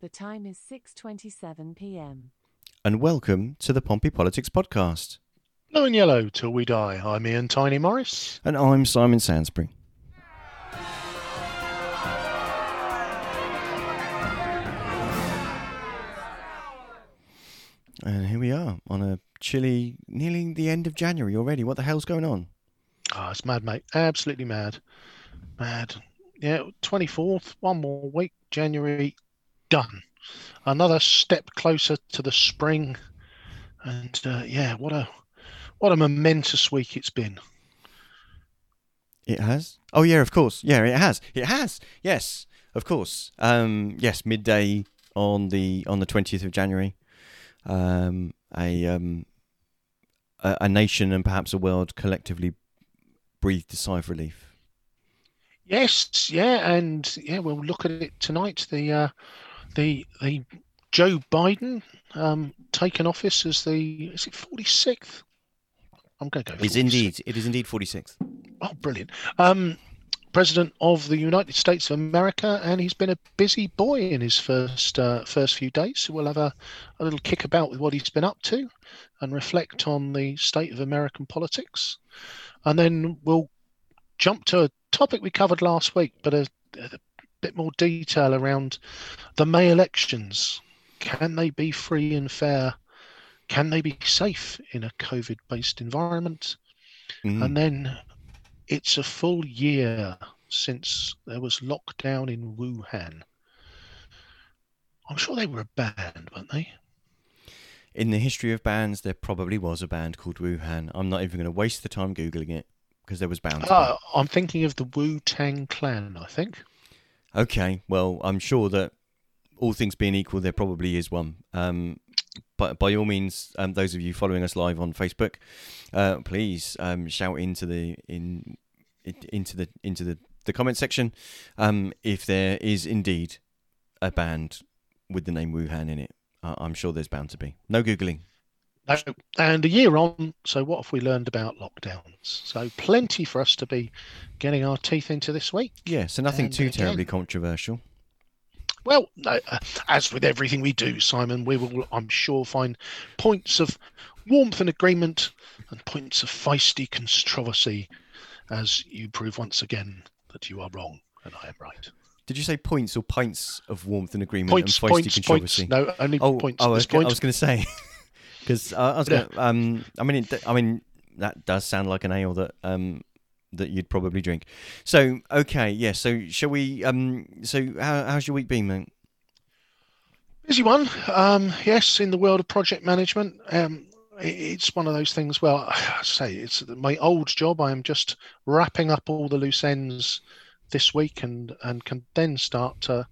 The time is 6:27 p.m. and welcome to the Pompey Politics Podcast. Blue and yellow till we die. I'm Ian Tiny Morris. And I'm Simon Sansbury. And here we are on a chilly, nearly the end of January already. What the hell's going on? Oh, it's mad, mate. Absolutely mad. Mad. Yeah, 24th, one more week, January, done. Another step closer to the spring. And uh, yeah, what a what a momentous week it's been. It has. Oh yeah, of course. Yeah, it has. It has. Yes, of course. Um, yes, midday on the on the twentieth of January. Um, a um, a, a nation and perhaps a world collectively breathed a sigh of relief. Yes, yeah, and yeah, we'll look at it tonight. The uh, the the Joe Biden um, taken office as the is it forty sixth? I'm going to go. It's indeed. It is indeed forty sixth. Oh, brilliant. Um, President of the United States of America, and he's been a busy boy in his first uh, first few days. So we'll have a, a little kick about with what he's been up to, and reflect on the state of American politics, and then we'll jump to a topic we covered last week, but a, a bit more detail around the May elections. Can they be free and fair? Can they be safe in a COVID-based environment? Mm. And then it's a full year since there was lockdown in Wuhan. I'm sure they were a band, weren't they? In the history of bands, there probably was a band called Wuhan. I'm not even going to waste the time googling it because there was bound. to. Uh, I'm thinking of the Wu Tang Clan, I think. Okay, well, I'm sure that all things being equal, there probably is one. Um, but by all means, um, those of you following us live on Facebook, uh, please um, shout into the in, in into the into the, the comment section um, if there is indeed a band with the name Wuhan in it. I'm sure there's bound to be. No googling. No, and a year on, so what have we learned about lockdowns? So plenty for us to be getting our teeth into this week. Yeah, so nothing And too again- terribly controversial. Well, no, uh, as with everything we do, Simon, we will, I'm sure, find points of warmth and agreement and points of feisty controversy as you prove once again that you are wrong and I am right. Did you say points or pints of warmth and agreement Points, and feisty points, controversy? points. No, only Oh, points. oh, okay, I was going to say because uh, I was going. to Um, I mean, it, I mean that does sound like an ale that um that you'd probably drink. So okay, yeah. So shall we? Um, so how, how's your week been, mate? Busy one. Um, yes, in the world of project management, um, i- it's one of those things. Well, I say it's my old job. I am just wrapping up all the loose ends this week, and and can then start to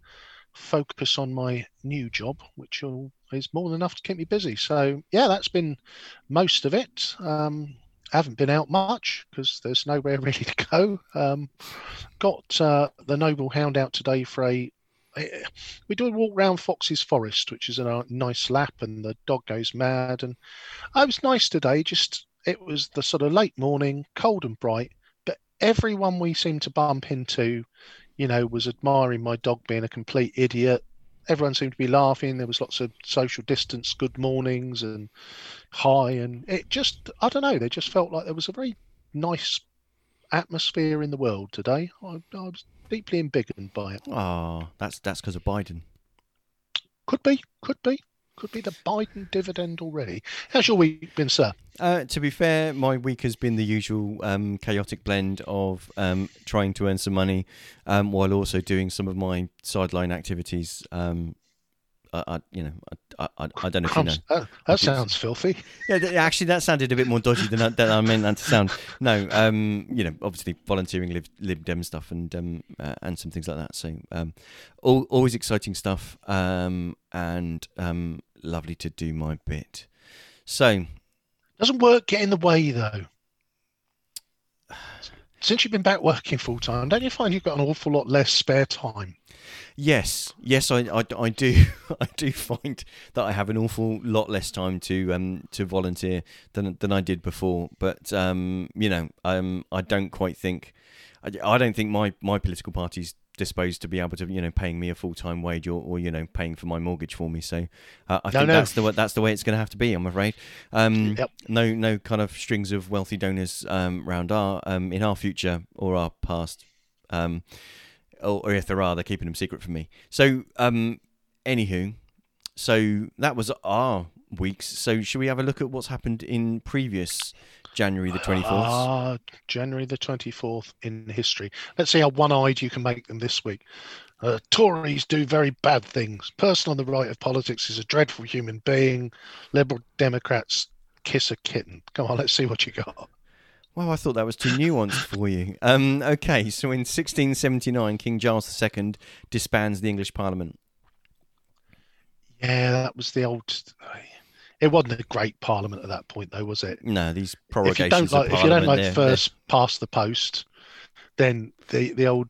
focus on my new job, which will, is more than enough to keep me busy. So yeah, that's been most of it. Um, I haven't been out much because there's nowhere really to go. Um, got uh, the Noble Hound out today for a we do a walk round Fox's Forest, which is a nice lap, and the dog goes mad. And it was nice today. Just it was the sort of late morning, cold and bright, but everyone we seemed to bump into, you know, was admiring my dog being a complete idiot. Everyone seemed to be laughing. There was lots of social distance, good mornings, and hi, and it just I don't know. They just felt like there was a very nice atmosphere in the world today. I, I was deeply embiggened by it. Oh, that's that's because of Biden. Could be, could be, could be the Biden dividend already. How's your week been, sir? Uh, to be fair, my week has been the usual um, chaotic blend of um, trying to earn some money um, while also doing some of my sideline activities. Um, I, I, you know, I, I, I don't know if you know. Uh, that sounds filthy. Yeah, actually, that sounded a bit more dodgy than I, than I meant that to sound. No, um, you know, obviously volunteering, Lib, Lib Dem stuff, and um, uh, and some things like that. So, um, all, always exciting stuff, um, and um, lovely to do my bit. So, Doesn't work get in the way though. Since you've been back working full time, don't you find you've got an awful lot less spare time? yes, yes, I, I, I do, I do find that I have an awful lot less time to um to volunteer than than I did before. But um, you know, um, I don't quite think. I, I don't think my, my political party's disposed to be able to you know paying me a full time wage or, or you know paying for my mortgage for me. So uh, I No, think no. that's the way that's the way it's going to have to be. I'm afraid. Um, Yep. No no kind of strings of wealthy donors um, around our um, in our future or our past. Um, or, or if there are, they're keeping them secret from me. So um, anywho, so that was our weeks. So should we have a look at what's happened in previous January the twenty fourth? Ah, January the 24th in history. Let's see how one eyed you can make them this week. Uh, Tories do very bad things. Person on the right of politics is a dreadful human being. Liberal Democrats kiss a kitten. Come on, let's see what you got. Well, I thought that was too nuanced for you. Um, okay, so in 1679, King Charles II disbands the English Parliament. Yeah, that was the old. It wasn't a great parliament at that point, though, was it? No, these If you prorogations don't like, if you don't like they're- first past the post, then the the old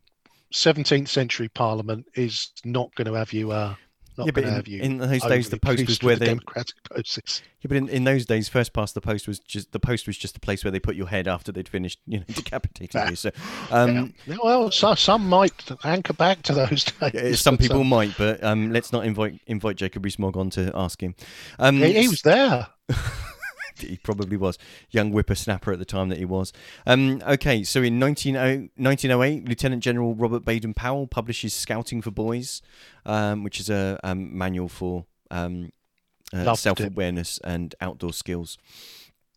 17th century parliament is not going to have you. Uh, not Yeah, but in- in those days, the post was where the they- democratic process. Yeah, but in, in those days, first past the post was just the post was just the place where they put your head after they'd finished, you know, decapitating you. So, um, Yeah, well, so, some might anchor back to those days. yeah, some people um, might, but um, let's not invite invite Jacob Rees-Mogg on to ask him. Um, he, he was there. he probably was young whippersnapper at the time that he was. Um, okay, so in 19, 1908, Lieutenant General Robert Baden Powell publishes "Scouting for Boys," um, which is a um, manual for um, uh, self-awareness and outdoor skills.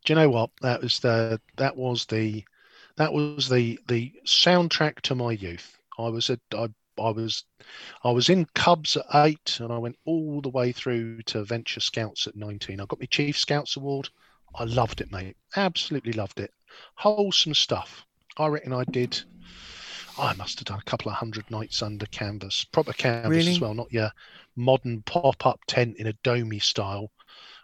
Do you know what? That was the that was the that was the the soundtrack to my youth. I was a I, I was I was in Cubs at eight, and I went all the way through to Venture Scouts at nineteen. I got my Chief Scouts Award. I loved it, mate. Absolutely loved it. Wholesome stuff. I reckon I did. I must have done a couple of hundred nights under canvas, proper canvas Really? as well, not your modern pop-up tent in a domey style.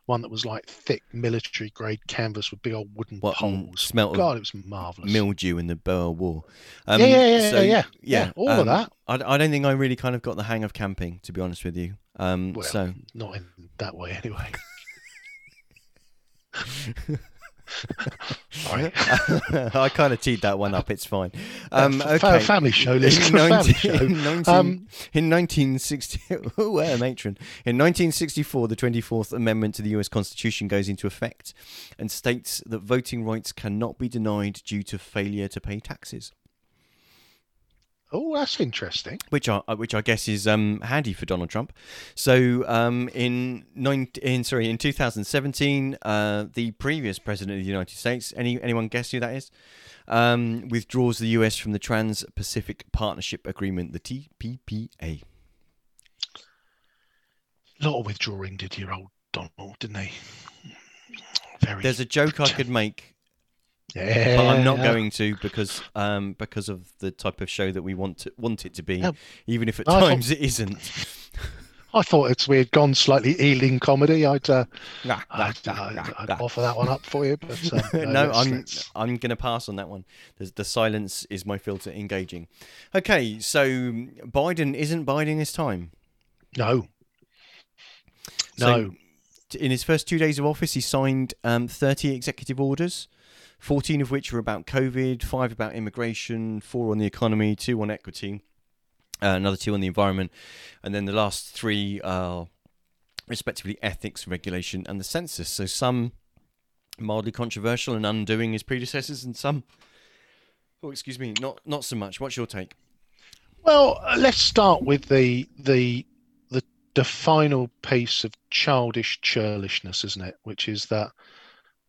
One that was like thick military grade canvas with big old wooden What poles. smelt of God, it was marvelous. mildew in the Boer War. Um, Yeah, yeah, yeah, so, yeah, yeah. all of um, that. I, I don't think I really kind of got the hang of camping, to be honest with you. Um, Well, so not in that way anyway. Sorry. I kind of teed that one up. It's fine. Um, okay. family show, In listen, family 19 show. in 19 Um, in 1960, oh, uh, matron. In 1964, the 24th Amendment to the U.S. Constitution goes into effect and states that voting rights cannot be denied due to failure to pay taxes. Oh, that's interesting. which I which I guess is um, handy for Donald Trump. So um, in nine in sorry in 2017, uh, the previous president of the United States, any anyone guess who that is, um, withdraws the U.S. from the Trans-Pacific Partnership Agreement, the TPPA. A lot of withdrawing did your old Donald, didn't he? Very. There's a joke I could make, yeah, but I'm not going to because um, because of the type of show that we want to, want it to be, Yeah. even if at I thought- times it isn't. I thought it's we had gone slightly Ealing comedy. I'd, uh, Nah, I'd, nah, I'd, nah, I'd offer that one up for you, but um, no, let's- I'm let's- I'm going to pass on that one. The, the silence is my filter engaging. Okay, so Biden isn't biding his time. no, So no. in his first two days of office, he signed um, 30 executive orders, 14 of which were about COVID, five about immigration, four on the economy, two on equity, uh, another two on the environment, and then the last three are respectively ethics, regulation, and the census. So some mildly controversial and undoing his predecessors, and some, oh, excuse me, not not so much. What's your take? Well, uh, let's start with the the the the final piece of childish churlishness, isn't it? Which is that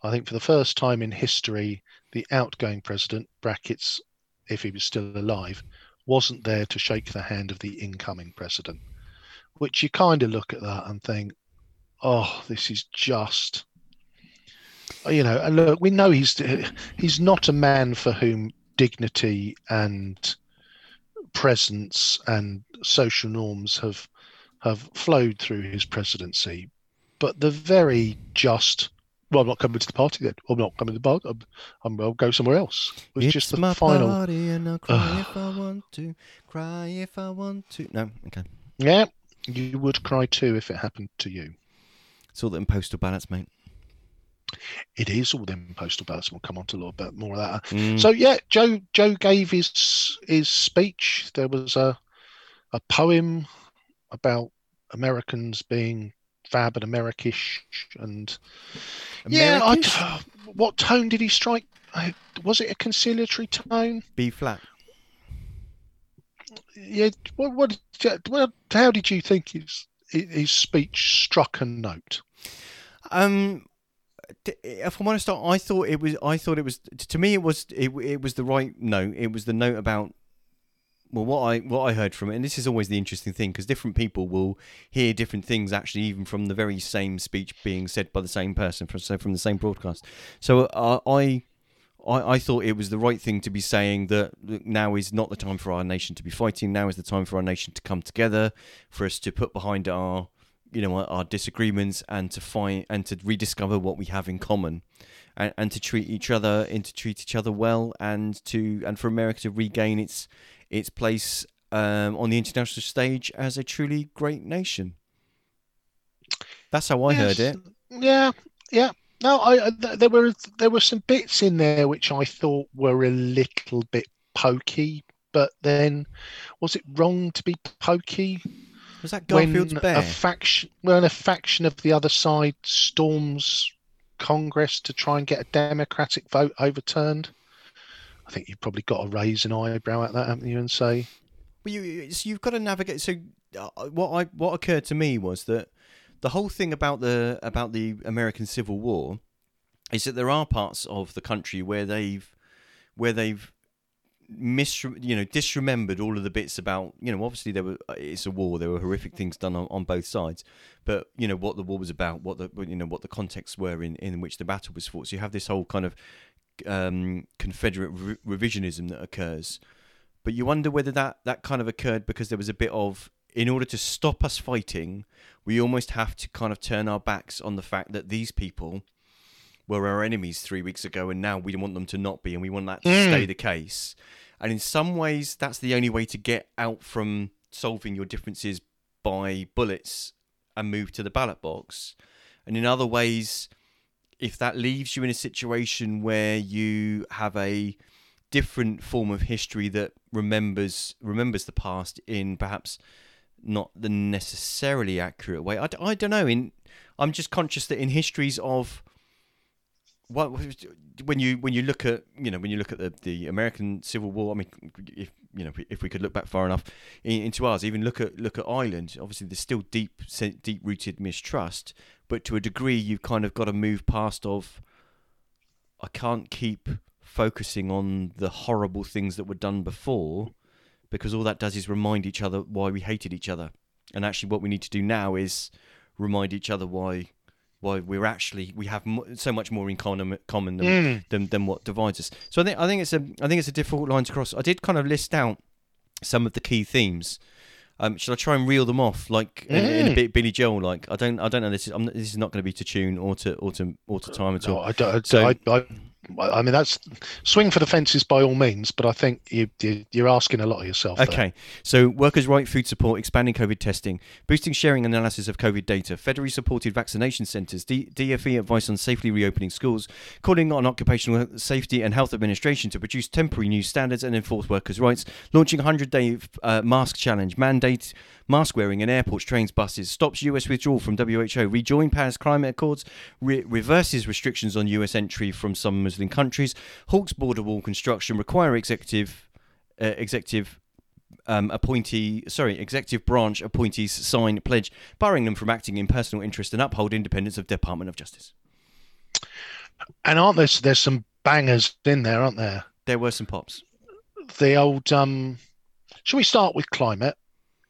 I think for the first time in history, the outgoing president (brackets if he was still alive) wasn't there to shake the hand of the incoming president. Which you kind of look at that and think, oh, this is just. You know, and look, we know he's he's not a man for whom dignity and presence and social norms have have flowed through his presidency, but the very just. Well, I'm not coming to the party then. I'm not coming to the party. I'm, I'm, I'll go somewhere else. Was it's just the my final. party, and I'll cry if I want to, cry if I want to. No, okay. Yeah, you would cry too if it happened to you. It's all them postal ballots, mate. It is all them postal ballots. We'll come on to a little bit more of that. Mm. So yeah, Joe Joe gave his his speech. There was a a poem about Americans being fab and Americish and yeah, I, what tone did he strike? I, was it a conciliatory tone? B flat. Yeah. What? What? Well, how did you think his his speech struck a note? Um, d- if I'm honest, I thought it was. I thought it was. To me, it was. It, it was the right note. It was the note about. Well, what I what I heard from it, and this is always the interesting thing, because different people will hear different things. Actually, even from the very same speech being said by the same person, from so from the same broadcast. So uh, I. I, I thought it was the right thing to be saying that now is not the time for our nation to be fighting. Now is the time for our nation to come together, for us to put behind our you know our, disagreements and to find and to rediscover what we have in common and, and to treat each other and to treat each other well and to and for America to regain its its place um, on the international stage as a truly great nation. That's how I heard it. Yeah, yeah. No, I I- th- there were there were some bits in there which I thought were a little bit pokey, but then was it wrong to be pokey Was that Garfield's when bear? a faction when a faction of the other side storms Congress to try and get a Democratic vote overturned? I think you've probably got to raise an eyebrow at that, haven't you, and say, Well, you, so you've got to navigate. So uh, what I what occurred to me was that the whole thing about the about the American Civil War is that there are parts of the country where they've where they've mis you know disremembered all of the bits about you know obviously there were it's a war there were horrific things done on, on both sides but you know what the war was about what the you know what the contexts were in in which the battle was fought so you have this whole kind of um confederate re- revisionism that occurs. But you wonder whether that that kind of occurred because there was a bit of in order to stop us fighting we almost have to kind of turn our backs on the fact that these people were our enemies three weeks ago and now we want them to not be and we want that to Mm. stay the case. And in some ways that's the only way to get out from solving your differences by bullets and move to the ballot box. And in other ways if that leaves you in a situation where you have a different form of history that remembers remembers the past in perhaps not the necessarily accurate way. I, I don't know. In I'm just conscious that in histories of what when you when you look at you know when you look at the, the American Civil War. I mean, if you know if we could look back far enough into ours, even look at look at Ireland. Obviously, there's still deep deep rooted mistrust, but to a degree, you've kind of got to move past of. I can't keep focusing on the horrible things that were done before because all that does is remind each other why we hated each other. And actually, what we need to do now is remind each other why why we're actually we have so much more in common common than, Mm. than than what divides us. So I think I think it's a I think it's a difficult line to cross. I did kind of list out some of the key themes. Um, shall I try and reel them off like in, in a Mm. bit Billy Joel? Like I don't I don't know this is I'm, this is not going to be to tune or to or to or to time at all. No, I don't. So- I, I, I mean, that's swing for the fences by all means, but I think you, you're asking a lot of yourself. there. Okay, so workers' right food support, expanding COVID testing, boosting sharing analysis of COVID data, federally supported vaccination centres, D- DFE advice on safely reopening schools, calling on Occupational Safety and Health Administration to produce temporary new standards and enforce workers' rights, launching a 100 day uh, mask challenge, mandate mask wearing in airports, trains, buses, stops US withdrawal from WHO, rejoin Paris Climate Accords, re- reverses restrictions on US entry from some Muslim countries, halts border wall construction, require executive uh, executive um, appointee, sorry, executive branch appointees sign pledge, barring them from acting in personal interest and uphold independence of Department of Justice. And aren't there there's some bangers in there, aren't there? There were some pops. The old um, shall we start with climate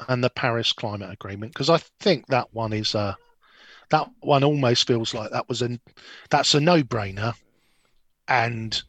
and the Paris Climate Agreement? Because I think that one is uh that one almost feels like that was a that's a no-brainer, and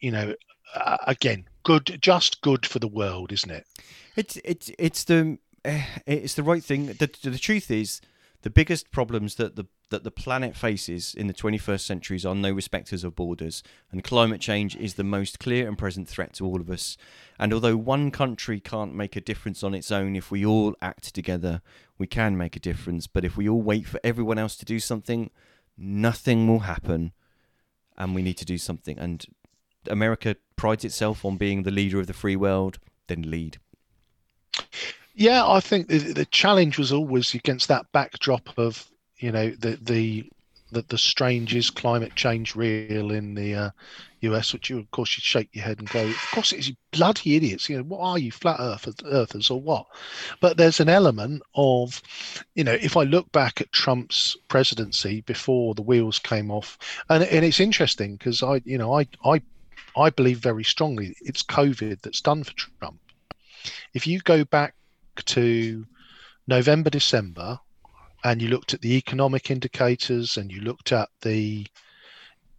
you know, uh, again, good, just good for the world, isn't it? It's it's it's the eh, it's the right thing. The the truth is, the biggest problems that the that the planet faces in the 21st centuries are no respecters of borders, and climate change is the most clear and present threat to all of us. And although one country can't make a difference on its own, if we all act together, we can make a difference. But if we all wait for everyone else to do something, nothing will happen, and we need to do something. And America prides itself on being the leader of the free world. Then lead. Yeah, I think the, the challenge was always against that backdrop of you know the the the, the strange is climate change real in the uh, US, which you of course you shake your head and go, of course it is, you bloody idiots. You know, what are you, flat earthers, earthers or what? But there's an element of, you know, if I look back at Trump's presidency before the wheels came off, and and it's interesting because I, you know, I I I believe very strongly it's COVID that's done for Trump. If you go back to November, December, and you looked at the economic indicators and you looked at the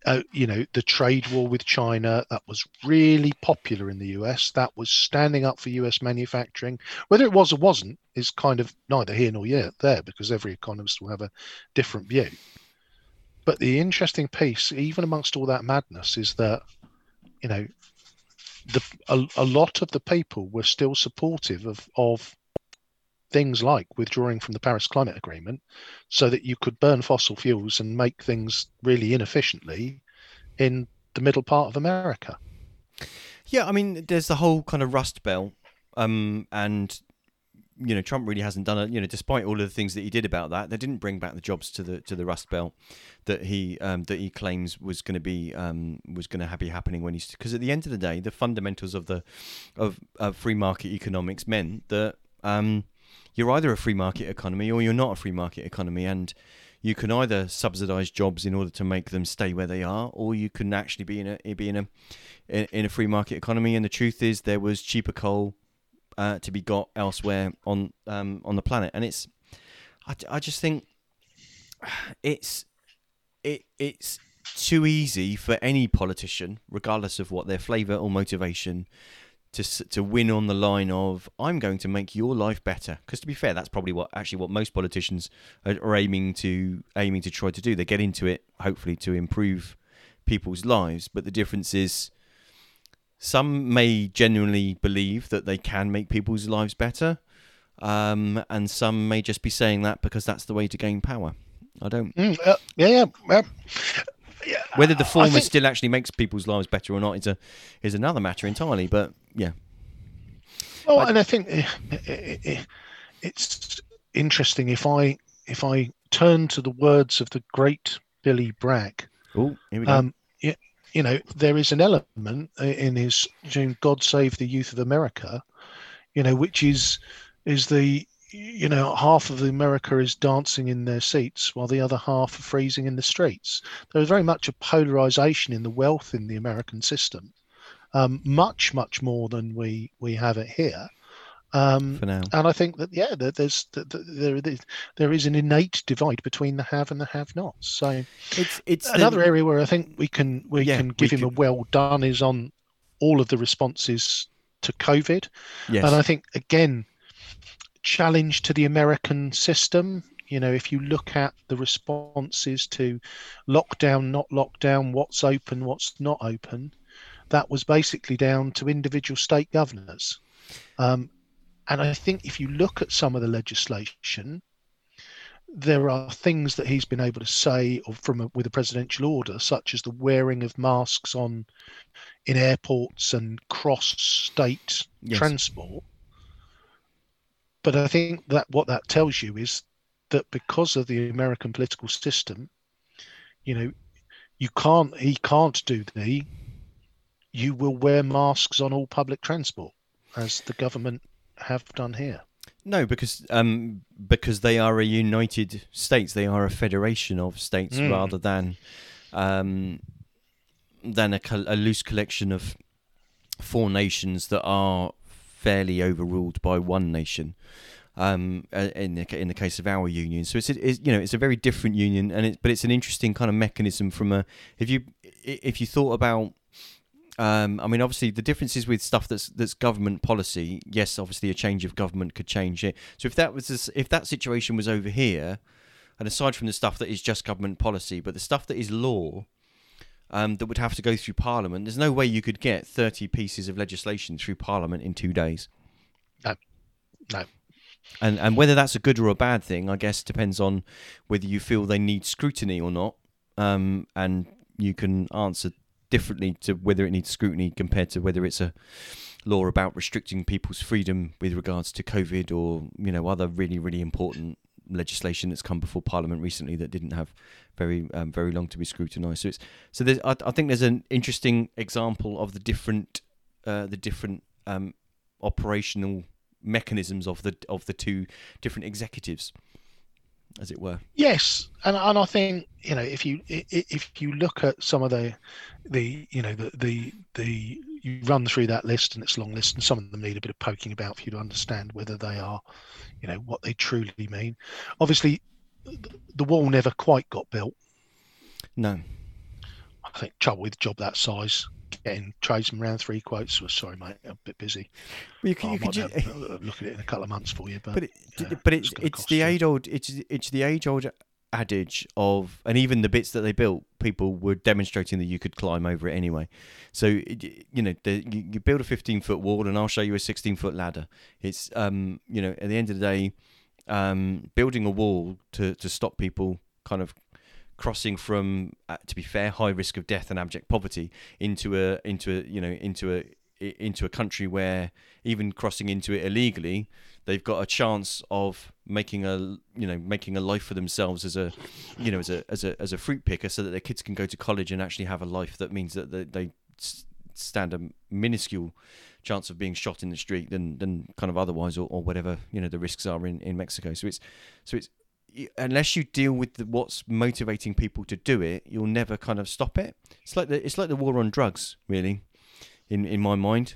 uh, you know the trade war with China that was really popular in the US that was standing up for US manufacturing. Whether it was or wasn't is kind of neither here nor yet there because every economist will have a different view. But the interesting piece even amongst all that madness is that you know the a, a lot of the people were still supportive of of things like withdrawing from the Paris Climate Agreement so that you could burn fossil fuels and make things really inefficiently in the middle part of America. Yeah, I mean, there's the whole kind of Rust Belt, um, and you know, Trump really hasn't done it. You know, despite all of the things that he did about that, they didn't bring back the jobs to the to the Rust Belt that he um, that he claims was going to be um, was going to be happening when he's because at the end of the day, the fundamentals of the of, of free market economics meant that um, you're either a free market economy or you're not a free market economy, and you can either subsidize jobs in order to make them stay where they are, or you can actually be in a be in a in a free market economy. And the truth is, there was cheaper coal uh, to be got elsewhere on um, on the planet, and it's I, I just think it's it it's too easy for any politician, regardless of what their flavour or motivation, to to win on the line of I'm going to make your life better. Because to be fair, that's probably what actually what most politicians are, aiming to aiming to try to do. They get into it hopefully to improve people's lives, but the difference is some may genuinely believe that they can make people's lives better, um, and some may just be saying that because that's the way to gain power. I don't. Mm, uh, yeah, yeah. yeah. Whether the former think... still actually makes people's lives better or not is a is another matter entirely. But yeah. Well, I... and I think it, it, it, it's interesting if I if I turn to the words of the great Billy Bragg. Oh, here we go. Um, yeah, you know, there is an element eh, in his "God Save the Youth of America," you know, which is is the you know, half of America is dancing in their seats while the other half are freezing in the streets. There is very much a polarization in the wealth in the American system, um, much, much more than we, we have it here. Um, For now. And I think that, yeah, there's, there, there is an innate divide between the have and the have nots. So it's, it's another the, area where I think we can, we yeah, can give we him could... a well done is on all of the responses to COVID. Yes. And I think, again, challenge to the American system. You know, if you look at the responses to lockdown, not lockdown, what's open, what's not open, that was basically down to individual state governors. Um, and I think if you look at some of the legislation, there are things that he's been able to say from a, with a presidential order, such as the wearing of masks on in airports and cross-state yes. transport, but I think that what that tells you is that because of the American political system, you know, you can't, he can't do the, you will wear masks on all public transport, as the government have done here. No, because um, because they are a united states. They are a federation of states mm. rather than um, than a, a loose collection of four nations that are fairly overruled by one nation. Um, uh, in the in the case of our union, so it's, it's you know it's a very different union, and it, but it's an interesting kind of mechanism from a if you if you thought about um, I mean, obviously, the differences with stuff that's that's government policy. Yes, obviously, a change of government could change it. So if that was if that situation was over here, and aside from the stuff that is just government policy, but the stuff that is law, um, that would have to go through Parliament. There's no way you could get 30 pieces of legislation through Parliament in two days. No, no. And and whether that's a good or a bad thing, I guess, depends on whether you feel they need scrutiny or not. Um, and you can answer differently to whether it needs scrutiny compared to whether it's a law about restricting people's freedom with regards to COVID or you know other really really important legislation that's come before Parliament recently that didn't have very um, very long to be scrutinised. So it's so there's I, I think there's an interesting example of the different uh, the different um, operational mechanisms of the of the two different executives, as it were. Yes, and and I think you know if you if you look at some of the the you know the the the you run through that list and it's a long list and some of them need a bit of poking about for you to understand whether they are you know what they truly mean. Obviously, the wall never quite got built. No, I think trouble with a job that size getting tradesmen round three quotes. Was sorry, mate, I'm a bit busy. Well, you can, I you might could have look at it in a couple of months for you, but but it, yeah, but it's gonna it's the age old it's it's the age old adage of and even the bits that they built people were demonstrating that you could climb over it anyway. So you know the, you, you build a 15 foot wall and i'll show you a 16 foot ladder. It's um you know at the end of the day um building a wall to to stop people kind of crossing from uh, to be fair high risk of death and abject poverty into a into a you know into a into a country where even crossing into it illegally they've got a chance of making a you know making a life for themselves as a you know as a as a as a fruit picker so that their kids can go to college and actually have a life that means that they, they stand a minuscule chance of being shot in the street than than kind of otherwise or, or whatever you know the risks are in in Mexico. So it's so it's unless you deal with the, what's motivating people to do it you'll never kind of stop it it's like the it's like the war on drugs really in in my mind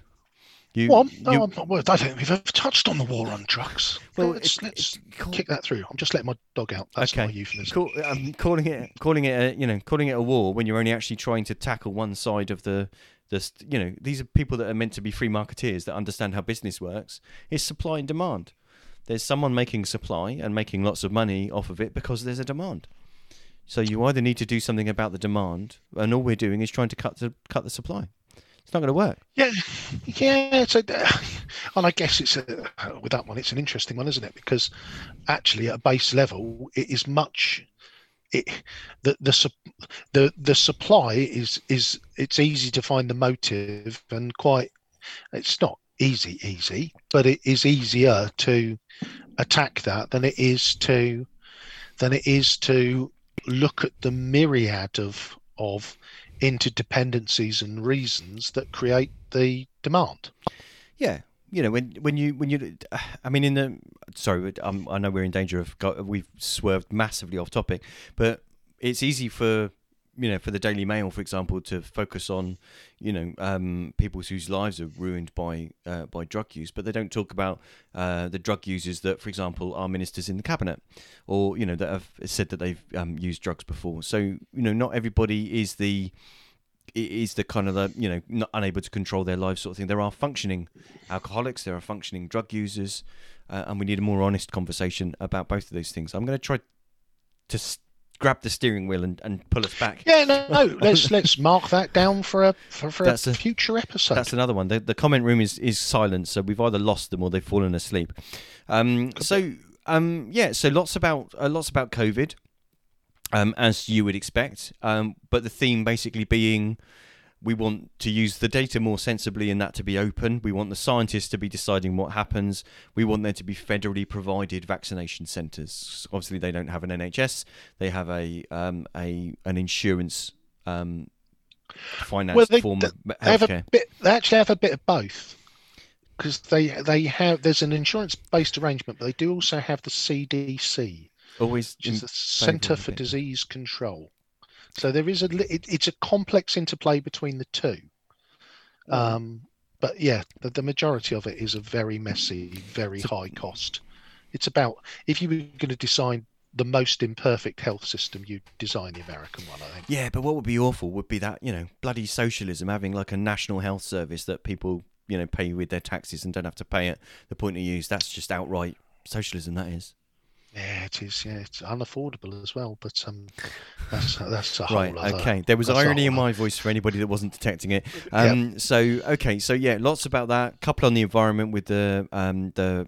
you, Well, no, you- I'm not, I don't think we've ever touched on the war on drugs. Well, let's, it- let's call- kick that through. I'm just letting my dog out. That's Okay. my euphemism. Call, um, calling it calling it a, you know calling it a war when you're only actually trying to tackle one side of the the you know these are people that are meant to be free marketeers that understand how business works It's supply and demand there's someone making supply and making lots of money off of it because there's a demand so you either need to do something about the demand and all we're doing is trying to cut the cut the supply it's not going to work Yeah, yeah. A, and I guess it's a, with that one, it's an interesting one, isn't it? Because actually, at a base level, it is much. It the the the the supply is is it's easy to find the motive and quite. It's not easy, easy, but it is easier to attack that than it is to than it is to look at the myriad of of interdependencies and reasons that create the demand. Yeah, you know when when you when you, I mean in the sorry, um, I know we're in danger of we've swerved massively off topic, but it's easy for you know for the Daily Mail, for example, to focus on you know um, people whose lives are ruined by uh, by drug use, but they don't talk about uh, the drug users that, for example, are ministers in the cabinet, or you know that have said that they've um, used drugs before. So you know not everybody is the is the kind of the you know not unable to control their lives sort of thing. There are functioning alcoholics, there are functioning drug users, uh, and we need a more honest conversation about both of those things. I'm going to try to s- grab the steering wheel and, and pull us back. Yeah, no, no. Let's let's mark that down for a for, for a a- future episode. That's another one. The, the comment room is, is silent, so we've either lost them or they've fallen asleep. Um, so um, yeah, so lots about uh, lots about COVID, um, as you would expect. Um, but the theme basically being we want to use the data more sensibly and that to be open. We want the scientists to be deciding what happens. We want there to be federally provided vaccination centres. Obviously, they don't have an NHS. They have a um, a an insurance um, financed Well, they- form they- of They have healthcare. a bit. They actually have a bit of both, because they they have. There's an insurance-based arrangement, but they do also have the CDC, Always which is the Centre for. Disease Control. So there is a. It, it's a complex interplay between the two. Um, but yeah, the, the majority of it is a very messy, very high cost. It's about if you were going to design the most imperfect health system, you'd design the American one. I think. Yeah, but what would be awful would be that you know bloody socialism having like a national health service that people you know pay with their taxes and don't have to pay at the point of use. That's just outright socialism. That is Yeah, it is. Yeah, it's unaffordable as well. But um, that's that's a whole right. other- Okay, there was irony in my voice for anybody that wasn't detecting it. Um, So okay, so yeah, lots about that. Couple on the environment with the um, the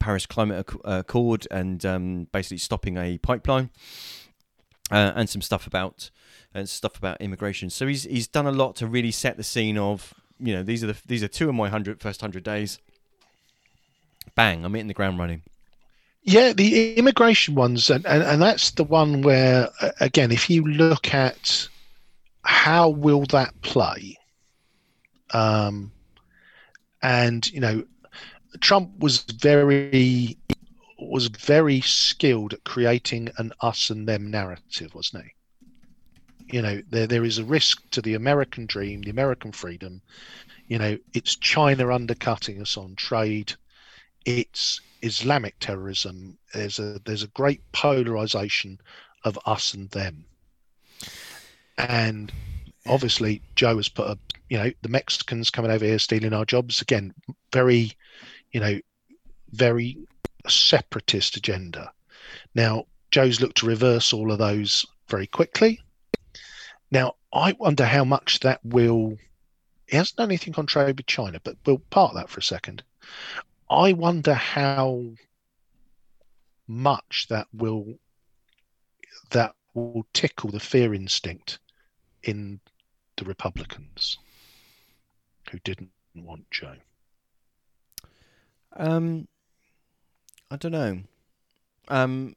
Paris Climate Accord and um, basically stopping a pipeline. uh, and some stuff about and stuff about immigration. So he's he's done a lot to really set the scene of you know these are the these are two of my hundred first hundred days. Bang! I'm hitting the ground running. Yeah, the immigration ones, and, and, and that's the one where, again, if you look at how will that play, um, and you know, Trump was very was very skilled at creating an us and them narrative, wasn't he? You know, there there is a risk to the American dream, the American freedom. You know, it's China undercutting us on trade. It's Islamic terrorism. There's a there's a great polarization of us and them. And obviously, Joe has put a you know the Mexicans coming over here stealing our jobs again. Very, you know, very separatist agenda. Now, Joe's looked to reverse all of those very quickly. Now, I wonder how much that will. He hasn't done anything on trade with China, but we'll part that for a second. I wonder how much that will that will tickle the fear instinct in the Republicans who didn't want Joe. Um, I don't know. Um,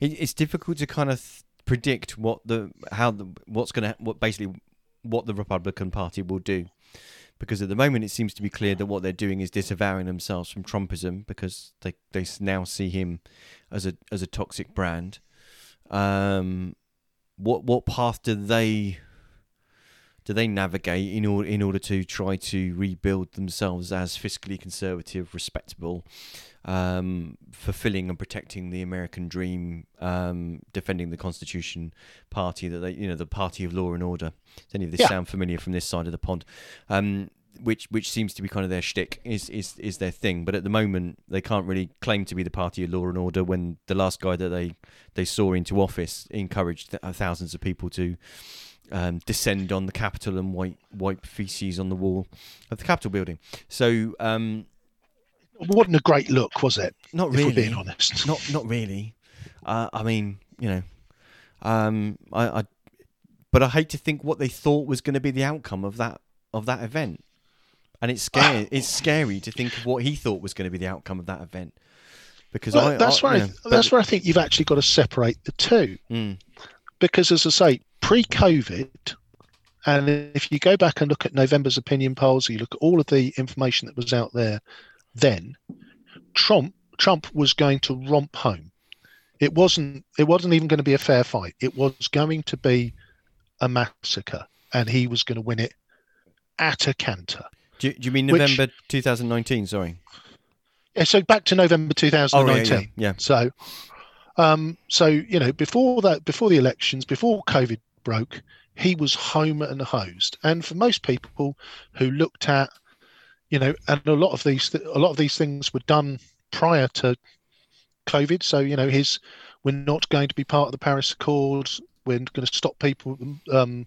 it, it's difficult to kind of th- predict what the how the what's going to what basically what the Republican Party will do, because at the moment it seems to be clear that what they're doing is disavowing themselves from Trumpism because they they now see him as a as a toxic brand. Um, what what path do they do they navigate in order in order to try to rebuild themselves as fiscally conservative, respectable, um, fulfilling and protecting the American dream, um, defending the Constitution party that they, you know, the party of law and order. Does any of this Yeah. sound familiar from this side of the pond? Um, which which seems to be kind of their shtick is, is is their thing. But at the moment, they can't really claim to be the party of law and order when the last guy that they they saw into office encouraged th- thousands of people to um, descend on the Capitol and wipe wipe feces on the wall of the Capitol building. So um, It wasn't a great look, was it? not If really we're being honest. not not really. Uh, I mean, you know, um, I, I, but I hate to think what they thought was going to be the outcome of that of that event, and it's scary. it's scary to think of what he thought was going to be the outcome of that event, because Well, I, that's I, where I, know, that's but- where I think you've actually got to separate the two. Mm, because as I say, pre-COVID, and if you go back and look at November's opinion polls, you look at all of the information that was out there, then Trump Trump was going to romp home. It wasn't. It wasn't even going to be a fair fight. It was going to be a massacre, and he was going to win it at a canter. do, you- do you mean Which- November 2019? Sorry. Yeah, so back to November Oh yeah, 2019. yeah, yeah. So, um, so you know, before that, before the elections, before COVID broke, he was home and hosed. And for most people who looked at, you know, and a lot of these, a lot of these things were done prior to COVID. So you know, his, we're not going to be part of the Paris Accords. We're going to stop people, um,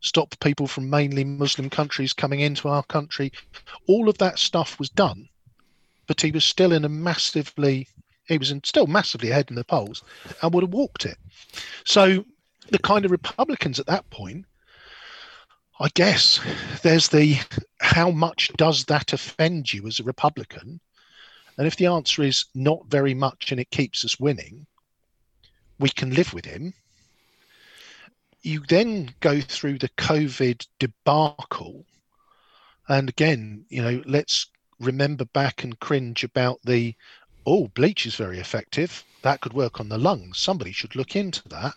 stop people from mainly Muslim countries coming into our country. All of that stuff was done, but he was still in a massively he was in, still massively ahead in the polls and would have walked it. So the kind of Republicans at that point, I guess, there's the how much does that offend you as a Republican? And if the answer is not very much and it keeps us winning, we can live with him. You then go through the COVID debacle. And again, you know, let's remember back and cringe about the oh, bleach is very effective. That could work on the lungs. Somebody should look into that.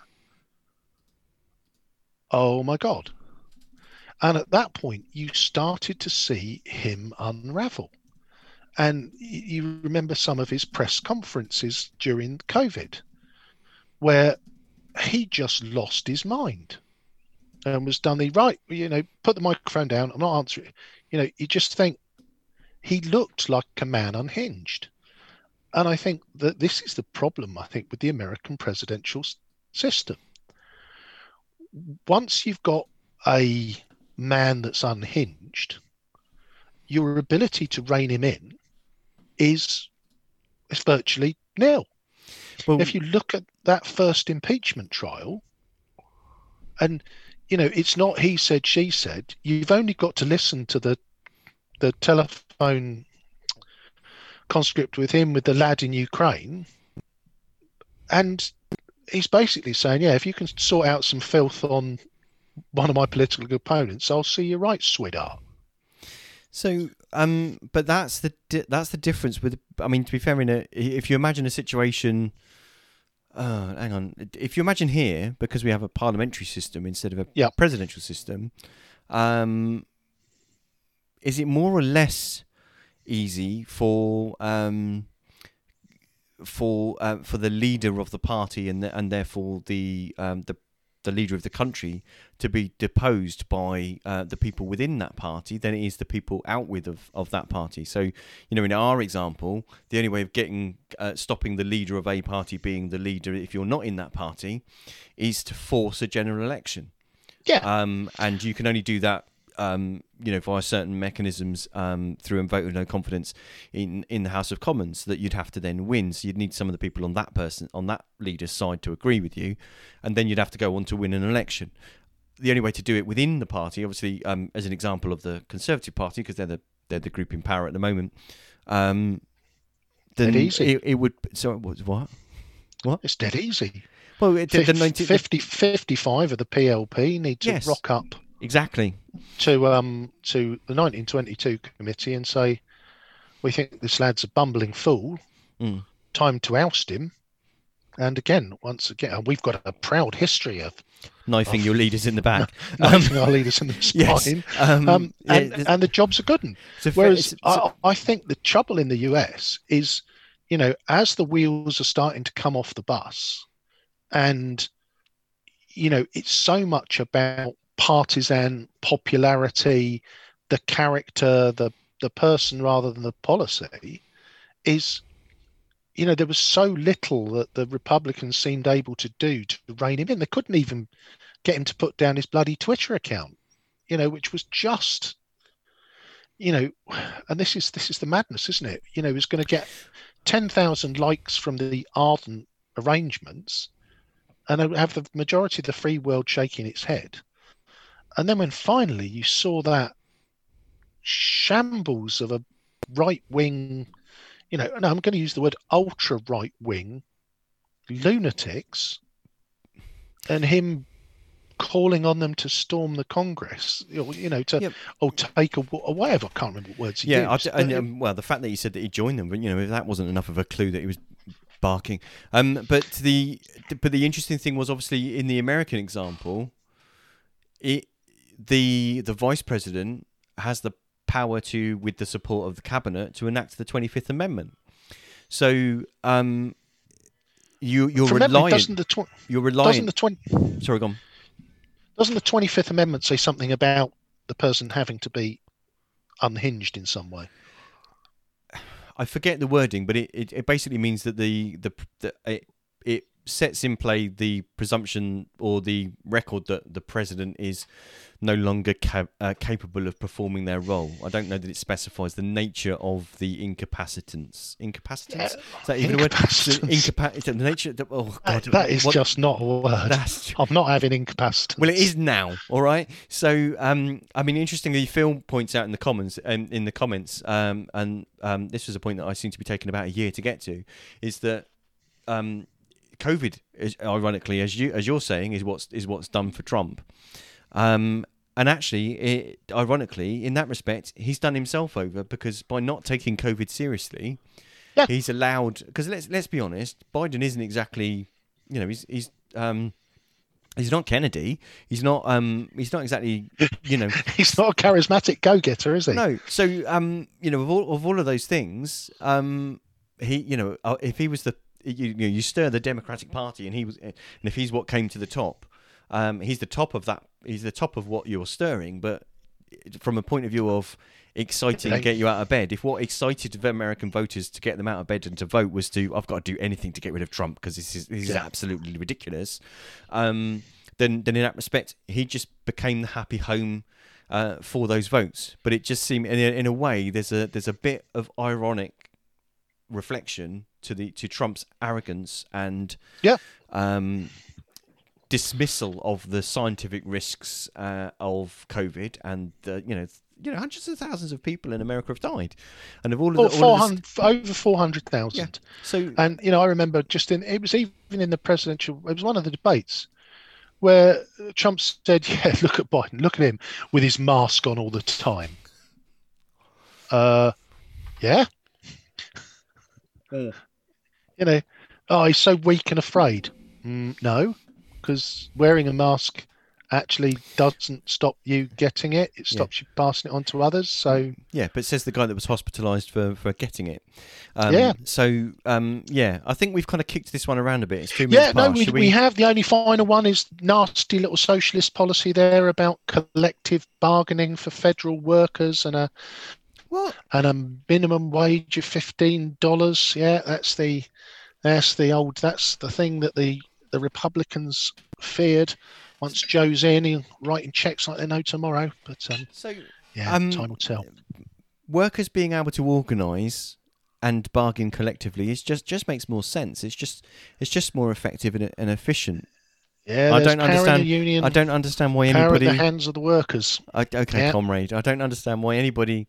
Oh my God. And at that point, you started to see him unravel. And you remember some of his press conferences during COVID, where he just lost his mind and was done the right, you know, put the microphone down. I'm not answering. You know, you just think he looked like a man unhinged. And I think that this is the problem, I think, with the American presidential system. Once you've got a man that's unhinged, your ability to rein him in is, is virtually nil. Well, If you look at that first impeachment trial, and you know, it's not he said, she said, you've only got to listen to the the telephone conscript with him with the lad in Ukraine, and he's basically saying, yeah, if you can sort out some filth on one of my political opponents, I'll see you right, sweetheart. So, um, but that's the di- that's the difference with. I mean, to be fair, in a if you imagine a situation, uh, hang on, if you imagine here because we have a parliamentary system instead of a Yeah. presidential system, um, is it more or less easy for um for uh, for the leader of the party and the, and therefore the um the the leader of the country to be deposed by uh, the people within that party than it is the people out with of, of that party. So, you know, in our example, the only way of getting uh, stopping the leader of a party being the leader, if you're not in that party, is to force a general election. Yeah. Um, and you can only do that, um, you know, via certain mechanisms um, through a vote of no confidence in in the House of Commons that you'd have to then win. So you'd need some of the people on that person on that leader's side to agree with you, and then you'd have to go on to win an election. The only way to do it within the party, obviously, um, as an example of the Conservative Party, because they're the they're the group in power at the moment. Um, then Dead easy. It, it would. So it what? What? It's dead easy. Well, it, the, Fif- the 19 50, 55 of the PLP need to Yes. rock up exactly. to um to the 1922 committee and say, we think this lad's a bumbling fool. Mm. Time to oust him. And again, once again, we've got a proud history of knifing your leaders in the back. knifing our leaders in the yes. spine. Um, Um, and, there's- and the job's are good one. it's a fa- Whereas it's- I, I think the trouble in the US is, you know, as the wheels are starting to come off the bus, and you know, it's so much about partisan popularity, the character, the the person rather than the policy, is you know, there was so little that the Republicans seemed able to do to rein him in. They couldn't even get him to put down his bloody Twitter account, you know, which was just you know, and this is this is the madness, isn't it? You know, he's going to get ten thousand likes from the ardent arrangements, and have the majority of the free world shaking its head. And then when finally you saw that shambles of a right wing, you know, and I'm going to use the word ultra right wing lunatics, and him calling on them to storm the Congress, you know, you know to Yep. or take a, or whatever. I can't remember what words he yeah, I used. but and, um, well, the fact that he said that he joined them, but you know, if that wasn't enough of a clue that he was barking. Um, but the but the interesting thing was obviously in the American example, it the the vice president has the power to, with the support of the cabinet, to enact the Twenty Fifth Amendment. So, um, you you're relying doesn't the tw- you're doesn't relying. the twenty Sorry, gone. doesn't the Twenty Fifth Amendment say something about the person having to be unhinged in some way? I forget the wording, but it, it, it basically means that the the, the it sets in play the presumption or the record that the president is no longer ca- uh, capable of performing their role. I don't know that it specifies the nature of the incapacitance. Incapacitance? Is that even a word? Incapacitance. Incapa- is that the nature. The, oh God, That- that is what- just not a word. That's I'm not having incapacitance. well, it is now, all right. So, um, I mean, interestingly, Phil points out in the comments, um, in the comments, um, and um, this was a point that I seem to be taking about a year to get to, is that um, COVID, is, ironically, as you as you're saying, is what's is what's done for Trump. Um, and actually, it, ironically, in that respect, he's done himself over because by not taking COVID seriously, Yeah. he's allowed. Because let's let's be honest, Biden isn't exactly, you know, he's he's um, he's not Kennedy. He's not um, he's not exactly, you know, He's not a charismatic go-getter, is he? no. So um, you know, of all of all of those things, um, he, you know, uh, if he was the, you, you know, you stir the Democratic Party, and he was, and if he's what came to the top, um, he's the top of that. He's the top of what you're stirring, but from a point of view of exciting get you out of bed if what excited american voters to get them out of bed and to vote was to i've got to do anything to get rid of trump because this is this is Yeah. absolutely ridiculous um then then in that respect he just became the happy home uh, for those votes but it just seemed in a, in a way there's a there's a bit of ironic reflection to the to trump's arrogance and Yeah. um dismissal of the scientific risks uh, of COVID and the you know you know hundreds of thousands of people in America have died, and of all of Oh, the, all of the 400, over 400,000. so And, you know, I remember just in, it was even in the presidential, it was one of the debates where Trump said, yeah, look at Biden, look at him with his mask on all the time. Uh, yeah. You know, oh, he's so weak and afraid. Mm, no, because wearing a mask actually doesn't stop you getting it. It stops you passing it on to others. So, Yeah, but it says the guy that was hospitalised for, for getting it. Um, Yeah. So um, yeah, I think we've kind of kicked this one around a bit. It's two yeah, no, past. we, we have the only final one is nasty little socialist policy there about collective bargaining for federal workers and a What? and a minimum wage of fifteen dollars. Yeah, that's the that's the old that's the thing that the the Republicans feared. Once Joe's in, he'll writing checks like they know tomorrow. But um, So yeah, Um, time will tell. workers being able to organise and bargain collectively is just just makes more sense. It's just it's just more effective and, and efficient. Yeah, I don't understand- union. I don't understand why anybody. the hands of the workers. I, okay, Yeah. comrade. I don't understand why anybody.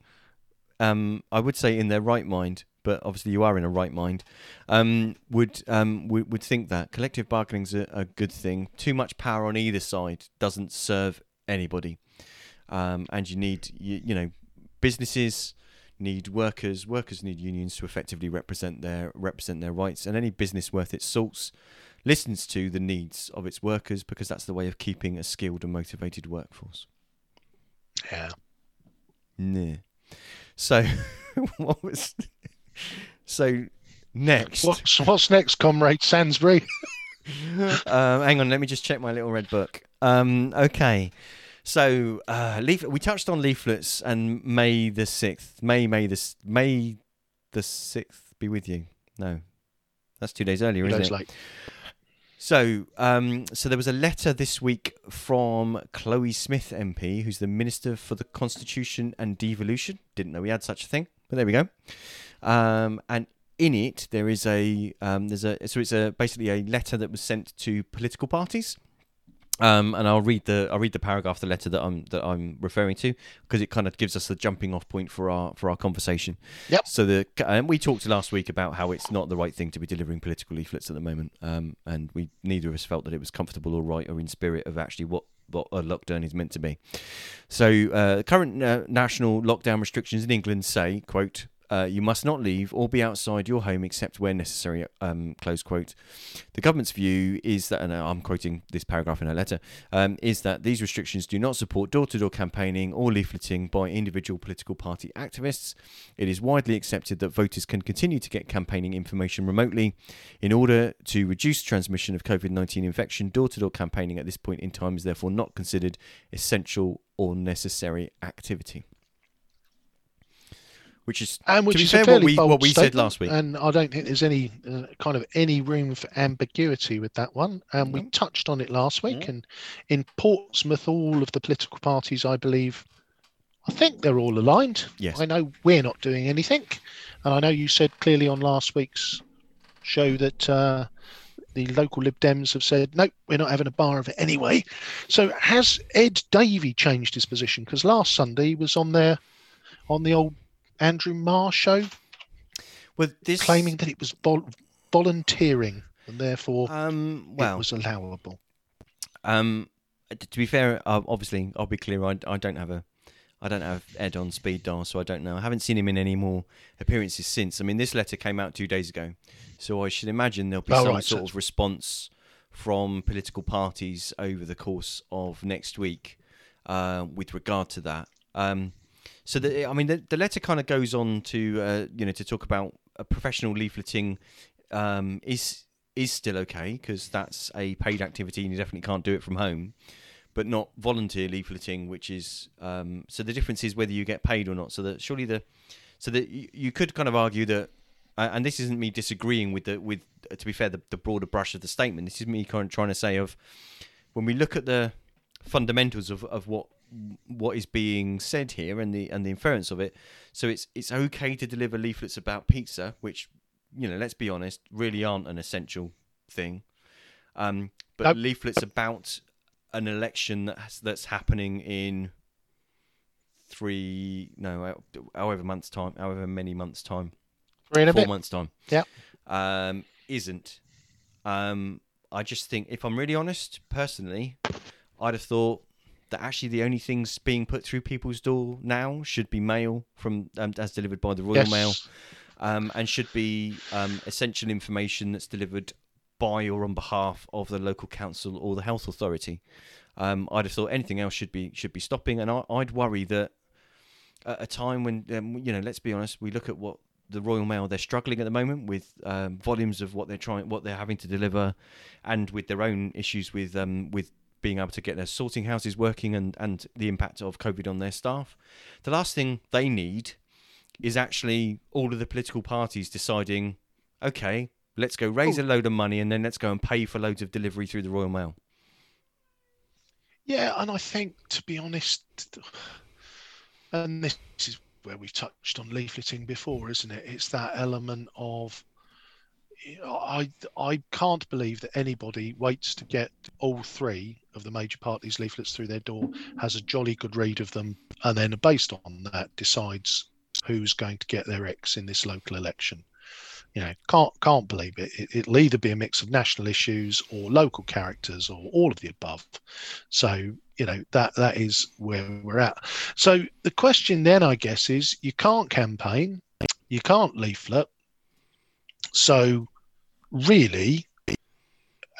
Um, I would say in their right mind, but obviously you are in a right mind. Um, would um would, would think that collective bargaining's a, a good thing. Too much power on either side doesn't serve anybody. Um, and you need you, you know businesses need workers. Workers need unions to effectively represent their represent their rights. And any business worth its salts listens to the needs of its workers because that's the way of keeping a skilled and motivated workforce. Yeah. Nah. So, what was? So, next, What's what's next, comrade Sansbury? um, hang on, let me just check my little red book. Um, okay, so uh, leaf- we touched on leaflets and May the sixth. May May the May the sixth be with you. No, that's two days earlier, isn't Days it? late. So, um, so there was a letter this week from Chloe Smith MP, who's the Minister for the Constitution and Devolution. Didn't know we had such a thing, but there we go. Um, and in it, there is a um, there's a so it's a basically a letter that was sent to political parties. Um, and I'll read the I'll read the paragraph the letter that I'm that I'm referring to because it kind of gives us the jumping off point for our for our conversation. Yep. So the and we talked last week about how it's not the right thing to be delivering political leaflets at the moment, um, and we neither of us felt that it was comfortable or right or in spirit of actually what what a lockdown is meant to be. So uh, current uh, national lockdown restrictions in England say, quote. Uh, you must not leave or be outside your home except where necessary. Um, close quote. The government's view is that, and I'm quoting this paragraph in a letter, um, is that these restrictions do not support door-to-door campaigning or leafleting by individual political party activists. It is widely accepted that voters can continue to get campaigning information remotely. In order to reduce transmission of COVID-19 infection, door-to-door campaigning at this point in time is therefore not considered essential or necessary activity. Which is and which to be is fair, what we what we said last week. and I don't think there's any uh, kind of any room for ambiguity with that one. And we touched on it last week, Mhm. and in Portsmouth, all of the political parties, I believe, I think they're all aligned. Yes. I know we're not doing anything, and I know you said clearly on last week's show that. Uh, the local Lib Dems have said, no, we're not having a bar of it anyway. So has Ed Davey changed his position? Because last Sunday he was on there on the old Andrew show Well, this claiming that it was vol- volunteering and therefore um it was allowable. um to be fair, uh, obviously I'll be clear. I, I don't have a I don't have Ed on speed dial, so I don't know. I haven't seen him in any more appearances since. I mean, this letter came out two days ago, so I should imagine there'll be Oh, some right, so sort of response from political parties over the course of next week uh, with regard to that. Um, so the, I mean, the, the letter kind of goes on to uh, you know to talk about a professional leafleting um, is is still okay because that's a paid activity and you definitely can't do it from home, but not volunteer leafleting, which is um, so the difference is whether you get paid or not. So that surely the so that you, you could kind of argue that, uh, and this isn't me disagreeing with the with uh, to be fair the, the broader brush of the statement. This is me kind of trying to say of when we look at the fundamentals of, of what what is being said here and the and the inference of it. So it's it's okay to deliver leaflets about pizza, which you know, let's be honest, really aren't an essential thing. Um, but Nope. leaflets about an election that's that's happening in three, no, however months time, however many months time, Three and a four months time. yeah Um, isn't. Um, I just think, if I'm really honest, personally, I'd have thought that actually the only things being put through people's door now should be mail from um, as delivered by the Royal Yes. Mail, um, and should be um, essential information that's delivered by or on behalf of the local council or the health authority. Um, I'd have thought anything else should be should be stopping, and I, I'd worry that at a time when um, you know, let's be honest, we look at what the Royal Mail they're struggling at the moment with um, volumes of what they're trying, what they're having to deliver, and with their own issues with um, with being able to get their sorting houses working and and the impact of COVID on their staff. The last thing they need is actually all of the political parties deciding, okay, let's go raise a oh. load of money and then let's go and pay for loads of delivery through the Royal Mail. Yeah, and I think, to be honest, and this is where we've touched on leafleting before, isn't it? It's that element of I I can't believe that anybody waits to get all three of the major parties' leaflets through their door, has a jolly good read of them, and then based on that decides who's going to get their X in this local election. You know, can't can't believe it. it. It'll either be a mix of national issues or local characters or all of the above. So you know that that is where we're at. So the question then, I guess, is you can't campaign, you can't leaflet. So really,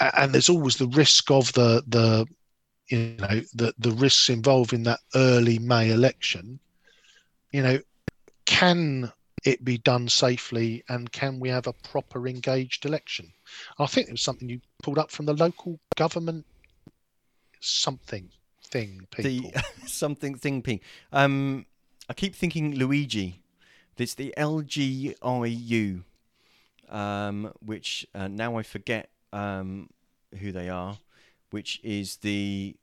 and there's always the risk of the the you know the the risks involved in that early May election. You know, can it be done safely and can we have a proper engaged election? I think it was something you pulled up from the local government something thing people. The something thing ping. Um, I keep thinking Luigi. It's the LGIU, um, which uh, now I forget um, who they are, which is the.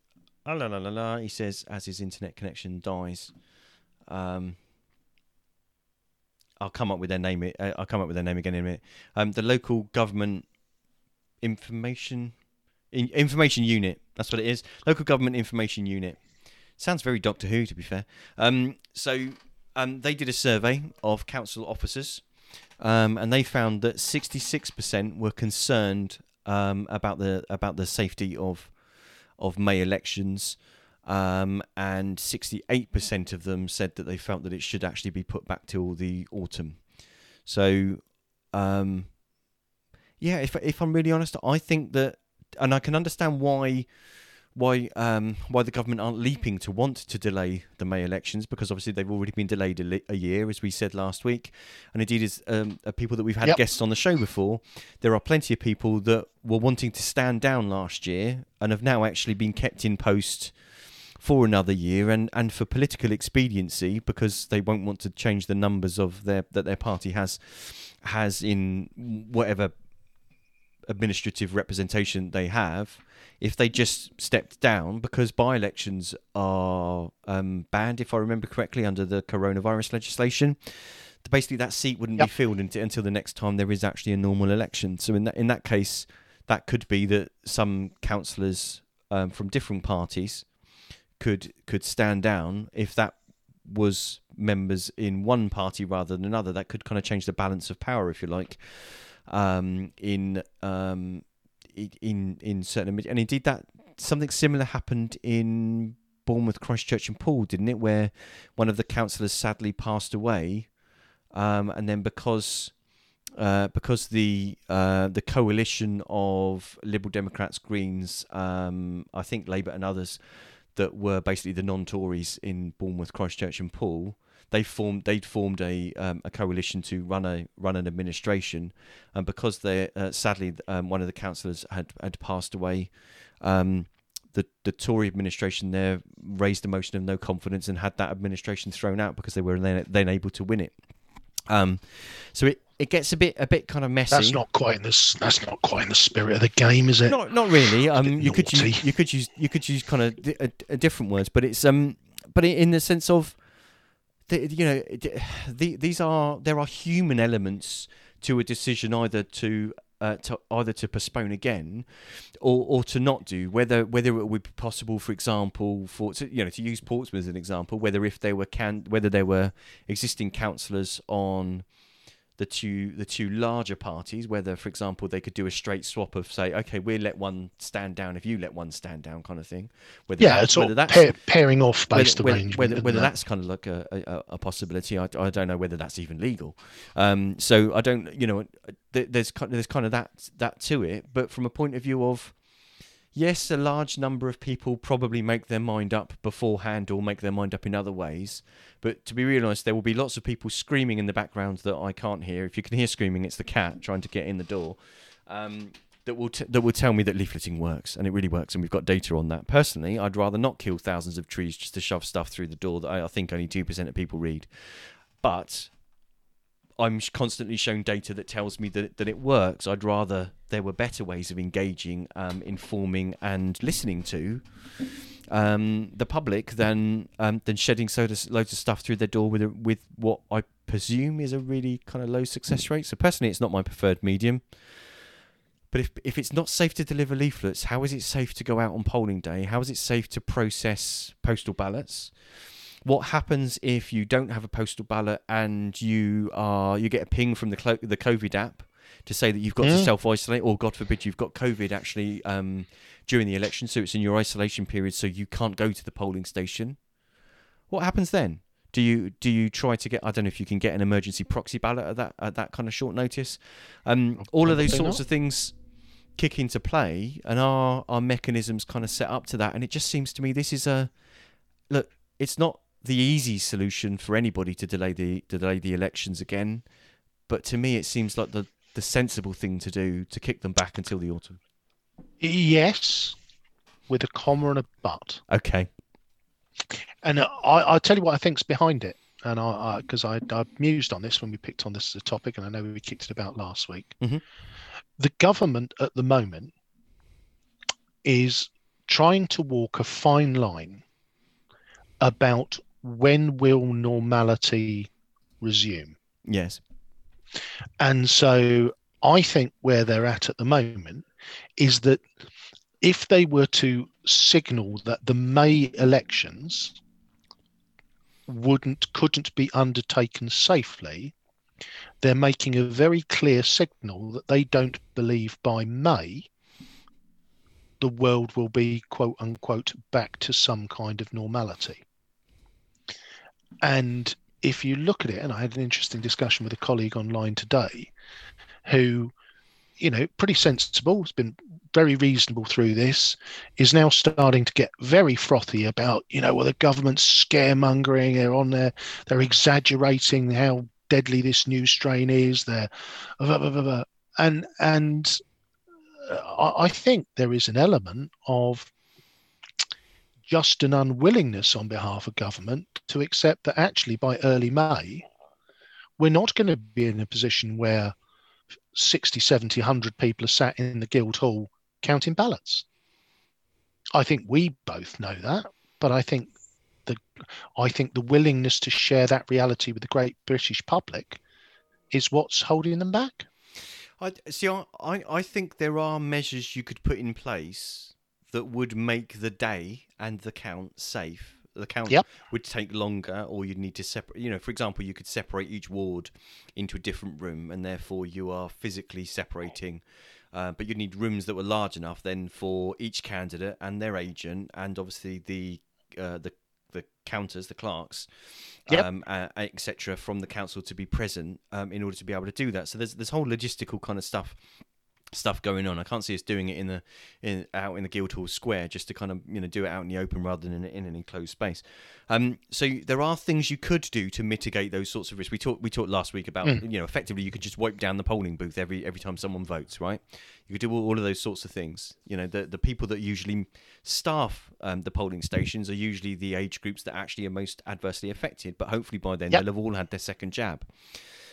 Ah, la, la, la, la, he says as his internet connection dies. Um, I'll come up with their name. uh, I'll come up with their name again in a minute. Um, the local government information in, information unit. That's what it is. Local government information unit. Sounds very Doctor Who, to be fair. Um, so um, they did a survey of council officers, um, and they found that 66% were concerned um, about the about the safety of of May elections, um, and 68% of them said that they felt that it should actually be put back till the autumn. So, um, yeah, if if I'm really honest, I think that, and I can understand why why um, why the government aren't leaping to want to delay the May elections because obviously they've already been delayed a, li- a year, as we said last week, and indeed as um, people that we've had Yep. guests on the show before, there are plenty of people that were wanting to stand down last year and have now actually been kept in post for another year and, and for political expediency because they won't want to change the numbers of their that their party has has in whatever administrative representation they have if they just stepped down because by-elections are um, banned if i remember correctly under the coronavirus legislation basically that seat wouldn't Yep. be filled until, the next time there is actually a normal election. So in that in that case that could be that some councillors um, from different parties could could stand down if that was members in one party rather than another. That could kind of change the balance of power if you like. Um, in um, in in certain and indeed that something similar happened in Bournemouth, Christchurch, and Poole, didn't it? Where one of the councillors sadly passed away, um, and then because uh, because the uh, the coalition of Liberal Democrats, Greens, um, I think Labour and others that were basically the non-Tories in Bournemouth, Christchurch, and Poole, they formed they'd formed a um, a coalition to run a run an administration, and because they uh, sadly um, one of the councillors had had passed away, um, the the Tory administration there raised a motion of no confidence and had that administration thrown out because they were then then able to win it. Um, so it, it gets a bit a bit kind of messy. That's not quite in the that's not quite in the spirit of the game, is it? Not not really. Um, you could use you could use you could use kind of di- a, a different words, but it's um, but in the sense of, the, you know, the, these are there are human elements to a decision either to uh, to either to postpone again, or or to not do. Whether whether it would be possible, for example, for to, you know to use Portsmouth as an example, whether if there were can whether there were existing councillors on the two the two larger parties, whether, for example, they could do a straight swap of say, okay, we'll let one stand down if you let one stand down, kind of thing. Whether Yeah, that- it's whether that's pair, pairing off based whether, arrangement. whether, whether it? that's kind of like a, a, a possibility, I, I don't know whether that's even legal. Um, so I don't, you know, there's kind there's kind of that that to it. But from a point of view of yes, a large number of people probably make their mind up beforehand or make their mind up in other ways. But to be real honest, there will be lots of people screaming in the background that I can't hear. If you can hear screaming, it's the cat trying to get in the door. Um, that will t- that will tell me that leafleting works, and it really works, and we've got data on that. Personally, I'd rather not kill thousands of trees just to shove stuff through the door that I, I think only two percent of people read. But I'm constantly shown data that tells me that, that it works. I'd rather there were better ways of engaging, um, informing, and listening to um, the public than um, than shedding soda, loads of stuff through their door with a, with what I presume is a really kind of low success rate. So personally, it's not my preferred medium. But if if it's not safe to deliver leaflets, how is it safe to go out on polling day? How is it safe to process postal ballots? What happens if you don't have a postal ballot and you are you get a ping from the clo- the COVID app to say that you've got to Mm. self isolate, or God forbid you've got COVID actually um, during the election, so it's in your isolation period, so you can't go to the polling station. What happens then? Do you do you try to get? I don't know if you can get an emergency proxy ballot at that at that kind of short notice. Um, all of those sorts not. of things kick into play, and our our mechanisms kind of set up to that. And it just seems to me this is a look. It's not the easy solution for anybody to delay the to delay the elections again, but to me it seems like the the sensible thing to do to kick them back until the autumn. Yes, with a comma and a but. Okay. And uh, I, I'll tell you what I think's behind it. And I, because I, I, mused on this when we picked on this as a topic, and I know we kicked it about last week. Mhm. The government at the moment is trying to walk a fine line about when will normality resume. Yes. And so I think where they're at at the moment is that if they were to signal that the May elections wouldn't couldn't be undertaken safely, they're making a very clear signal that they don't believe by May the world will be quote unquote back to some kind of normality. And if you look at it, and I had an interesting discussion with a colleague online today who, you know, pretty sensible, has been very reasonable through this, is now starting to get very frothy about, you know, well, the government's scaremongering, they're on there, they're exaggerating how deadly this new strain is, they're blah, blah, blah, and and uh, I think there is an element of just an unwillingness on behalf of government to accept that actually by early May, we're not going to be in a position where 60, 70, 100 people are sat in the Guildhall counting ballots. I think we both know that, but I think the I think the willingness to share that reality with the great British public is what's holding them back. I see. I, I I think there are measures you could put in place that would make the day and the count safe. The count Yep. would take longer, or you'd need to separate. You know, for example, you could separate each ward into a different room, and therefore you are physically separating. Uh, but you'd need rooms that were large enough then for each candidate and their agent, and obviously the uh, the the counters, the clerks, Yep. um, uh, etc., from the council to be present um, in order to be able to do that. So there's this whole logistical kind of stuff stuff going on. I can't see us doing it in the in out in the Guildhall Square just to kind of you know do it out in the open rather than in, in an enclosed space. Um, so there are things you could do to mitigate those sorts of risks. We talked we talked last week about you know effectively you could just wipe down the polling booth every every time someone votes, right? You could do all, all of those sorts of things. You know the the people that usually staff um, the polling stations are usually the age groups that actually are most adversely affected. But hopefully by then Yep. they'll have all had their second jab.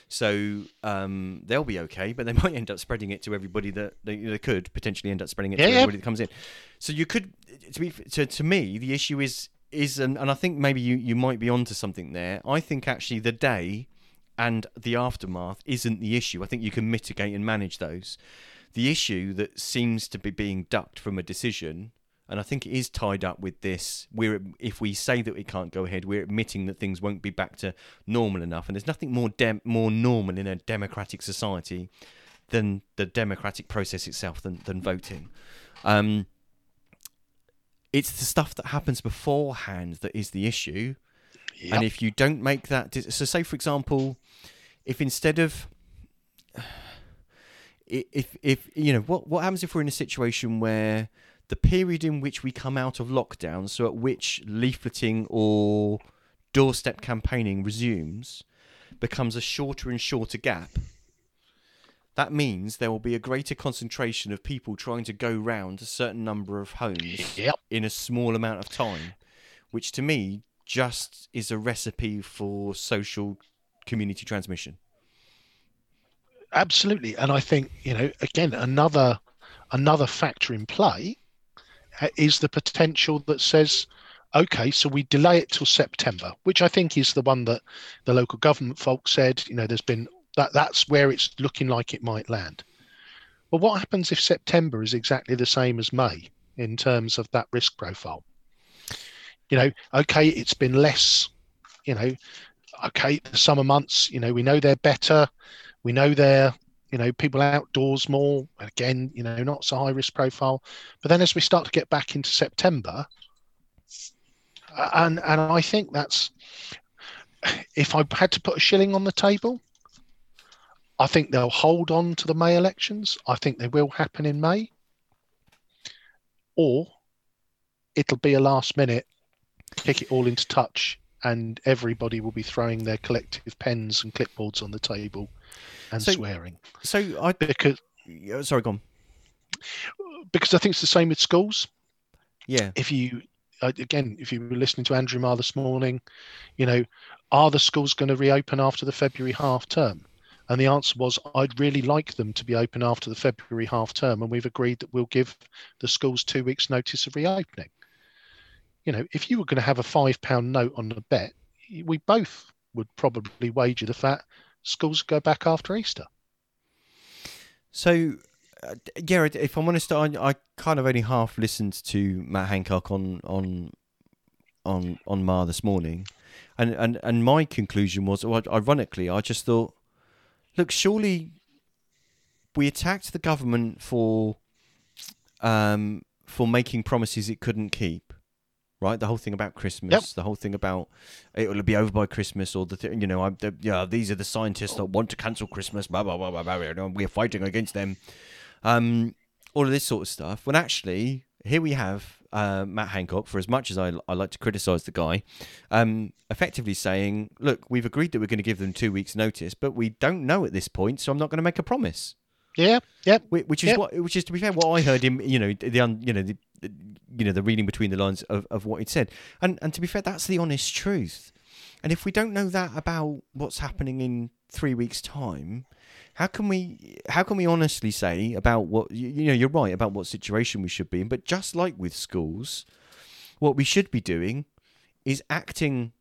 So um, they'll be okay, but they might end up spreading it to everybody that they, they could potentially end up spreading it Yeah, to yeah. everybody that comes in. So you could, to be to, to me, the issue is is and, and I think maybe you you might be onto something there. I think actually the day and the aftermath isn't the issue. I think you can mitigate and manage those. the issue that seems to be being ducked from a decision, and I think it is tied up with this. We're if we say that it can't go ahead, we're admitting that things won't be back to normal enough, and there's nothing more dem- more normal in a democratic society than the democratic process itself, than than voting. Um, it's the stuff that happens beforehand that is the issue. Yep. And if you don't make that, so say for example, if instead of if if you know what what happens if we're in a situation where the period in which we come out of lockdown, so at which leafleting or doorstep campaigning resumes, becomes a shorter and shorter gap. That means there will be a greater concentration of people trying to go round a certain number of homes Yep. in a small amount of time, which to me just is a recipe for social community transmission. absolutely and i think you know again another another factor in play is the potential that says okay so we delay it till september which i think is the one that the local government folks said you know there's been that that's where it's looking like it might land. But what happens if september is exactly the same as may in terms of that risk profile? You know okay it's been less you know okay the summer months you know we know they're better we know they're you know people outdoors more. Again you know not so high risk profile. But then as we start to get back into september and and i think that's if i had to put a shilling on the table i think they'll hold on to the may elections. I think they will happen in may. Or it'll be a last minute kick it all into touch and everybody will be throwing their collective pens and clipboards on the table and So- swearing So I because sorry, go on. because I think it's the same with schools. Yeah, If you uh, again, if you were listening to Andrew Marr this morning, you know, are the schools going to reopen after the February half term? And the answer was, I'd really like them to be open after the February half term, and we've agreed that we'll give the schools two weeks' notice of reopening. You know, if you were going to have a five pound note on the bet, we both would probably wager the fact schools go back after Easter. So, uh, yeah, if I'm honest, I, I kind of only half listened to Matt Hancock on on on on Marr this morning, and and and my conclusion was, well, ironically, I just thought, look, surely we attacked the government for um for making promises it couldn't keep. Right, the whole thing about Christmas, the whole thing about it will be over by Christmas, or the th- you know, I'm, the, yeah, these are the scientists that want to cancel Christmas. Blah blah blah blah blah. We're fighting against them. Um, all of this sort of stuff. When actually, here we have uh, Matt Hancock. For as much as I, I like to criticise the guy, um, effectively saying, "Look, we've agreed that we're going to give them two weeks' notice, but we don't know at this point, so I'm not going to make a promise." Yeah, yeah, Which is Yep. what, which is to be fair, what I heard him, you know, the un, you know, the, you know, the reading between the lines of, of what he'd said, and and to be fair, that's the honest truth. And if we don't know that about what's happening in three weeks' time, how can we how can we honestly say about what you, you know? You're right about what situation we should be in, but just like with schools, what we should be doing is acting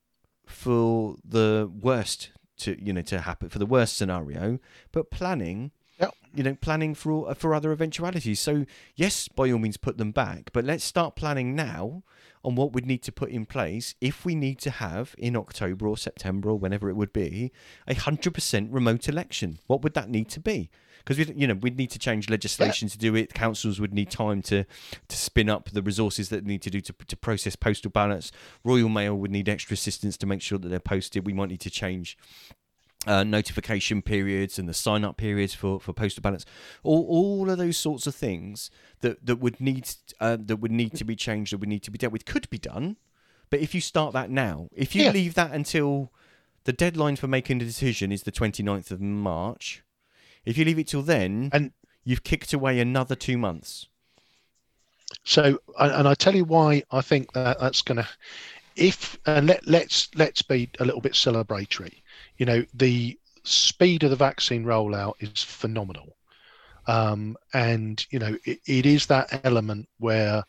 for the worst to you know to happen for the worst scenario, but planning. You know, planning for for other eventualities. So yes, by all means, put them back, but let's start planning now on what we'd need to put in place if we need to have in October or September or whenever it would be a hundred percent remote election. What would that need to be? Because we, you know, we'd need to change legislation to do it. Councils would need time to to spin up the resources that they need to do to to process postal ballots. Royal Mail would need extra assistance to make sure that they're posted. We might need to change uh, notification periods and the sign up periods for, for postal ballots, all, all of those sorts of things that, that would need uh, that would need to be changed, that would need to be dealt with, could be done. But if you start that now, if you Yeah. leave that until the deadline for making a decision is the 29th of March, if you leave it till then, And- you've kicked away another two months. So, and and I tell you why I think that that's going to, if and let let's let's be a little bit celebratory. You know, the speed of the vaccine rollout is phenomenal, um, and you know it, it is that element where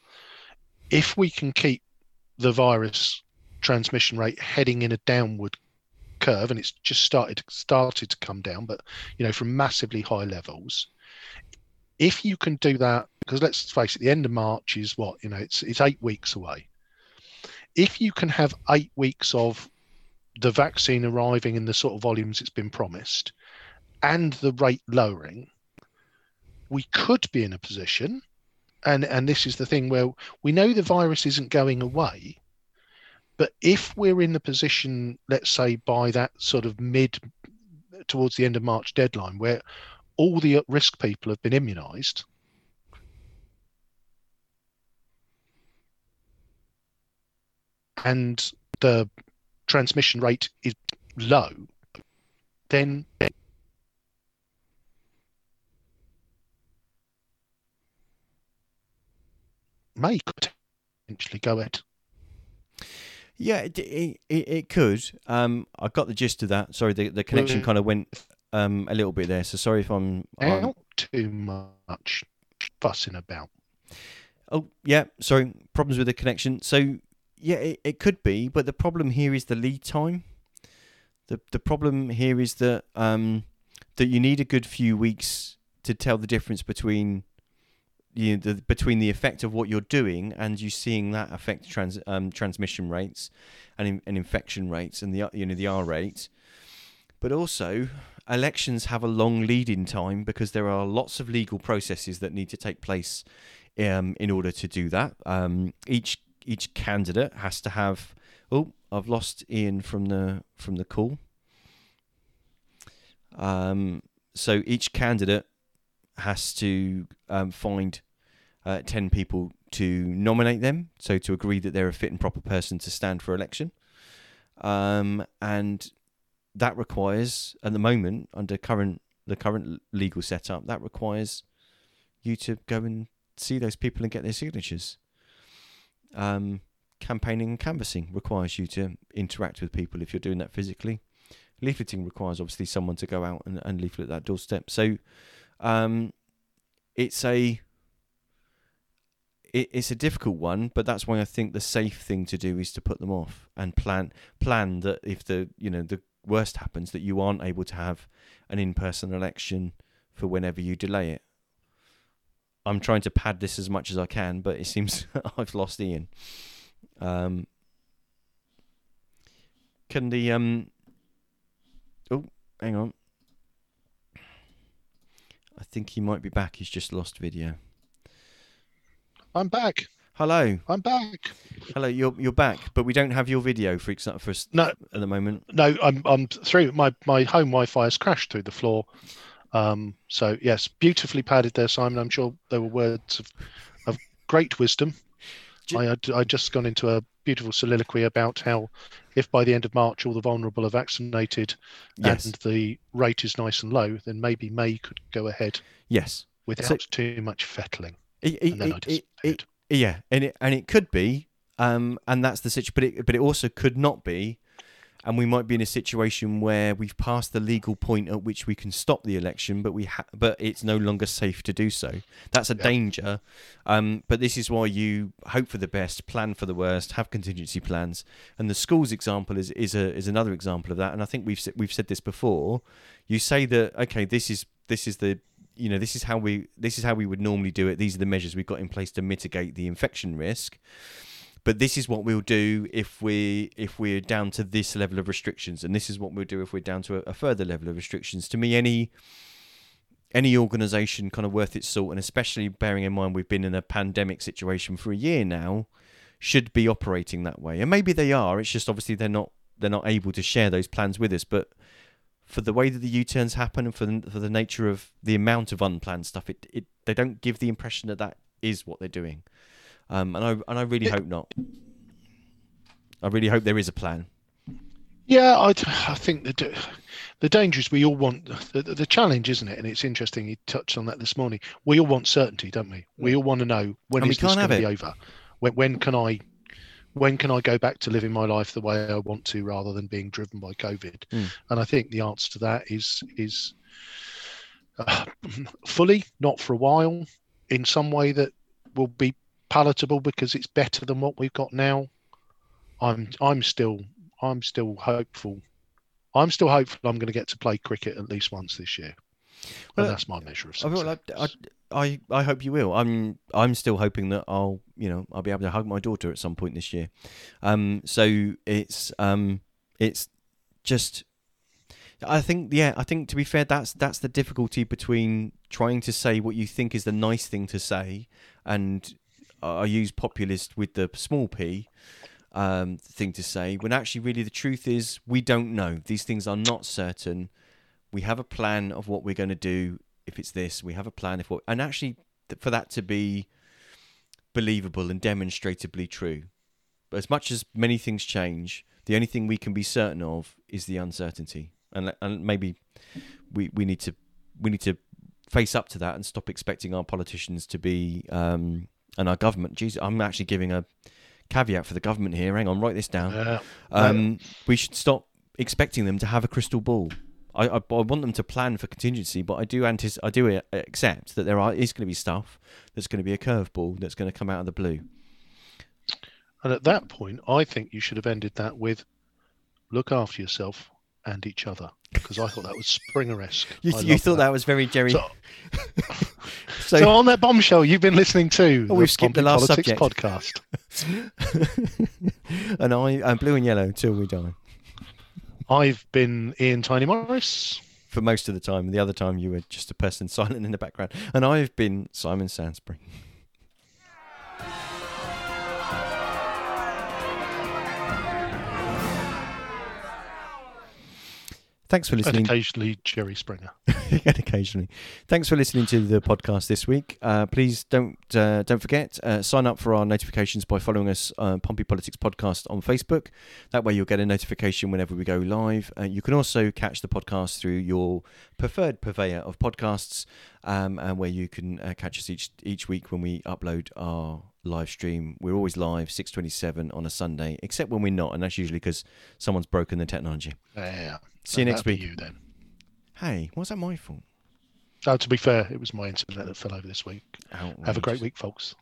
if we can keep the virus transmission rate heading in a downward curve, and it's just started started to come down, but you know from massively high levels, if you can do that, because let's face it, the end of March is what you know, it's it's eight weeks away. If you can have eight weeks of the vaccine arriving in the sort of volumes it's been promised, and the rate lowering, we could be in a position, and and this is the thing where we know the virus isn't going away, but if we're in the position, let's say by that sort of mid towards the end of March deadline, where all the at-risk people have been immunised. And the transmission rate is low, then may potentially go ahead. Yeah, it it, it, could. Um, I got the gist of that. Sorry, the, the connection Mm. kind of went um a little bit there. So sorry if I'm. I'm Not too much fussing about. oh yeah, sorry. Problems with the connection. So yeah, it, it could be, but the problem here is the lead time. The the problem here is that um that you need a good few weeks to tell the difference between you know, the, between the effect of what you're doing and you seeing that affect trans um, transmission rates and, in, and infection rates and the you know the R rate. But also, elections have a long lead-in time because there are lots of legal processes that need to take place um, in order to do that. Um, each each candidate has to have. Oh, I've lost Ian from the from the call. Um, so each candidate has to um, find uh, 10 people to nominate them, so to agree that they're a fit and proper person to stand for election. Um, and that requires, at the moment, under current the current legal setup, that requires you to go and see those people and get their signatures. Um, campaigning and canvassing requires you to interact with people if you're doing that physically. Leafleting requires obviously someone to go out and, and leaflet that doorstep. So um, it's a it, it's a difficult one, but that's why I think the safe thing to do is to put them off and plan plan that if the you know the worst happens that you aren't able to have an in person election for whenever you delay it. I'm trying to pad this as much as I can, but it seems I've lost Ian. Um, can the um? Oh, hang on. I think he might be back. He's just lost video. I'm back. Hello, I'm back. hello. You're you're back, but we don't have your video for example for us No, at the moment. no, I'm I'm through. My my home Wi-Fi has crashed through the floor. Um, so yes, beautifully padded there, Simon. I'm sure there were words of, of great wisdom. Ju- I I just gone into a beautiful soliloquy about how if by the end of March all the vulnerable are vaccinated Yes, and the rate is nice and low, then maybe May could go ahead yes. without too much fettling. It, it, And then it- it- yeah, and it and it could be, um, and that's the situation. But it but it also could not be, and we might be in a situation where we've passed the legal point at which we can stop the election, but we ha- but it's no longer safe to do so. That's a Yeah. danger. Um, but this is why you hope for the best, plan for the worst, have contingency plans. And the schools example is is a is another example of that. And I think we've we've said this before. You say that okay, this is this is the you know this is how we this is how we would normally do it these are the measures we've got in place to mitigate the infection risk but this is what we'll do if we if we're down to this level of restrictions and this is what we'll do if we're down to a, a further level of restrictions. To me any any organization kind of worth its salt and especially bearing in mind we've been in a pandemic situation for a year now should be operating that way. And maybe they are it's just obviously they're not they're not able to share those plans with us. But for the way that the U-turns happen and for the, for the nature of the amount of unplanned stuff, it, it they don't give the impression that that is what they're doing, um, and I and I really hope not. I really hope there is a plan. Yeah, I, I think the the danger is we all want the, the challenge, isn't it? And it's interesting you touched on that this morning. We all want certainty, don't we? We all want to know when And is this going to be over? When when can I when can I go back to living my life the way I want to, rather than being driven by COVID? Mm. And I think the answer to that is is uh, fully, not for a while, in some way that will be palatable because it's better than what we've got now. I'm I'm still I'm still hopeful. I'm still hopeful I'm going to get to play cricket at least once this year. Well, and that's my measure of success. I, I, I hope you will. I'm I'm still hoping that I'll you know I'll be able to hug my daughter at some point this year. Um, so it's um, it's just. I think yeah, I think to be fair, that's that's the difficulty between trying to say what you think is the nice thing to say, and I use populist with the small p um, thing to say. When actually, really, the truth is we don't know. These things are not certain. We have a plan of what we're going to do if it's this. We have a plan if what, and actually, for that to be believable and demonstrably true. But as much as many things change, the only thing we can be certain of is the uncertainty, and and maybe we we need to we need to face up to that and stop expecting our politicians to be um, and our government. Geez, I'm actually giving a caveat for the government here. Hang on, write this down. Yeah. Um, we should stop expecting them to have a crystal ball. I, I, I want them to plan for contingency, but I do antis- I do accept that there are, is going to be stuff that's going to be a curveball that's going to come out of the blue. And at that point, I think you should have ended that with "Look after yourself and each other," because I thought that was Springer-esque. You, you thought that. was very Jerry. So, So, so on that bombshell, you've been listening to Oh, we've skipped the last Politics subject. podcast. and I am blue and yellow till we die. I've been Ian Tiny Morris. For most of the time, the other time you were just a person silent in the background, and I've been Simon Sansbury. Thanks for And listening. occasionally Jerry Springer. and occasionally. Thanks for listening to the podcast this week. Uh, please don't uh, don't forget uh, sign up for our notifications by following us uh, Pompey Politics Podcast on Facebook. That way you'll get a notification whenever we go live. Uh, you can also catch the podcast through your preferred purveyor of podcasts, um, and where you can uh, catch us each each week when we upload our live stream. We're always live six twenty seven on a Sunday, except when we're not, and that's usually because someone's broken the technology. Yeah. See you next week. You then. Hey, was that my fault? Oh, to be fair, it was my internet that fell over this week. Have a great week, folks.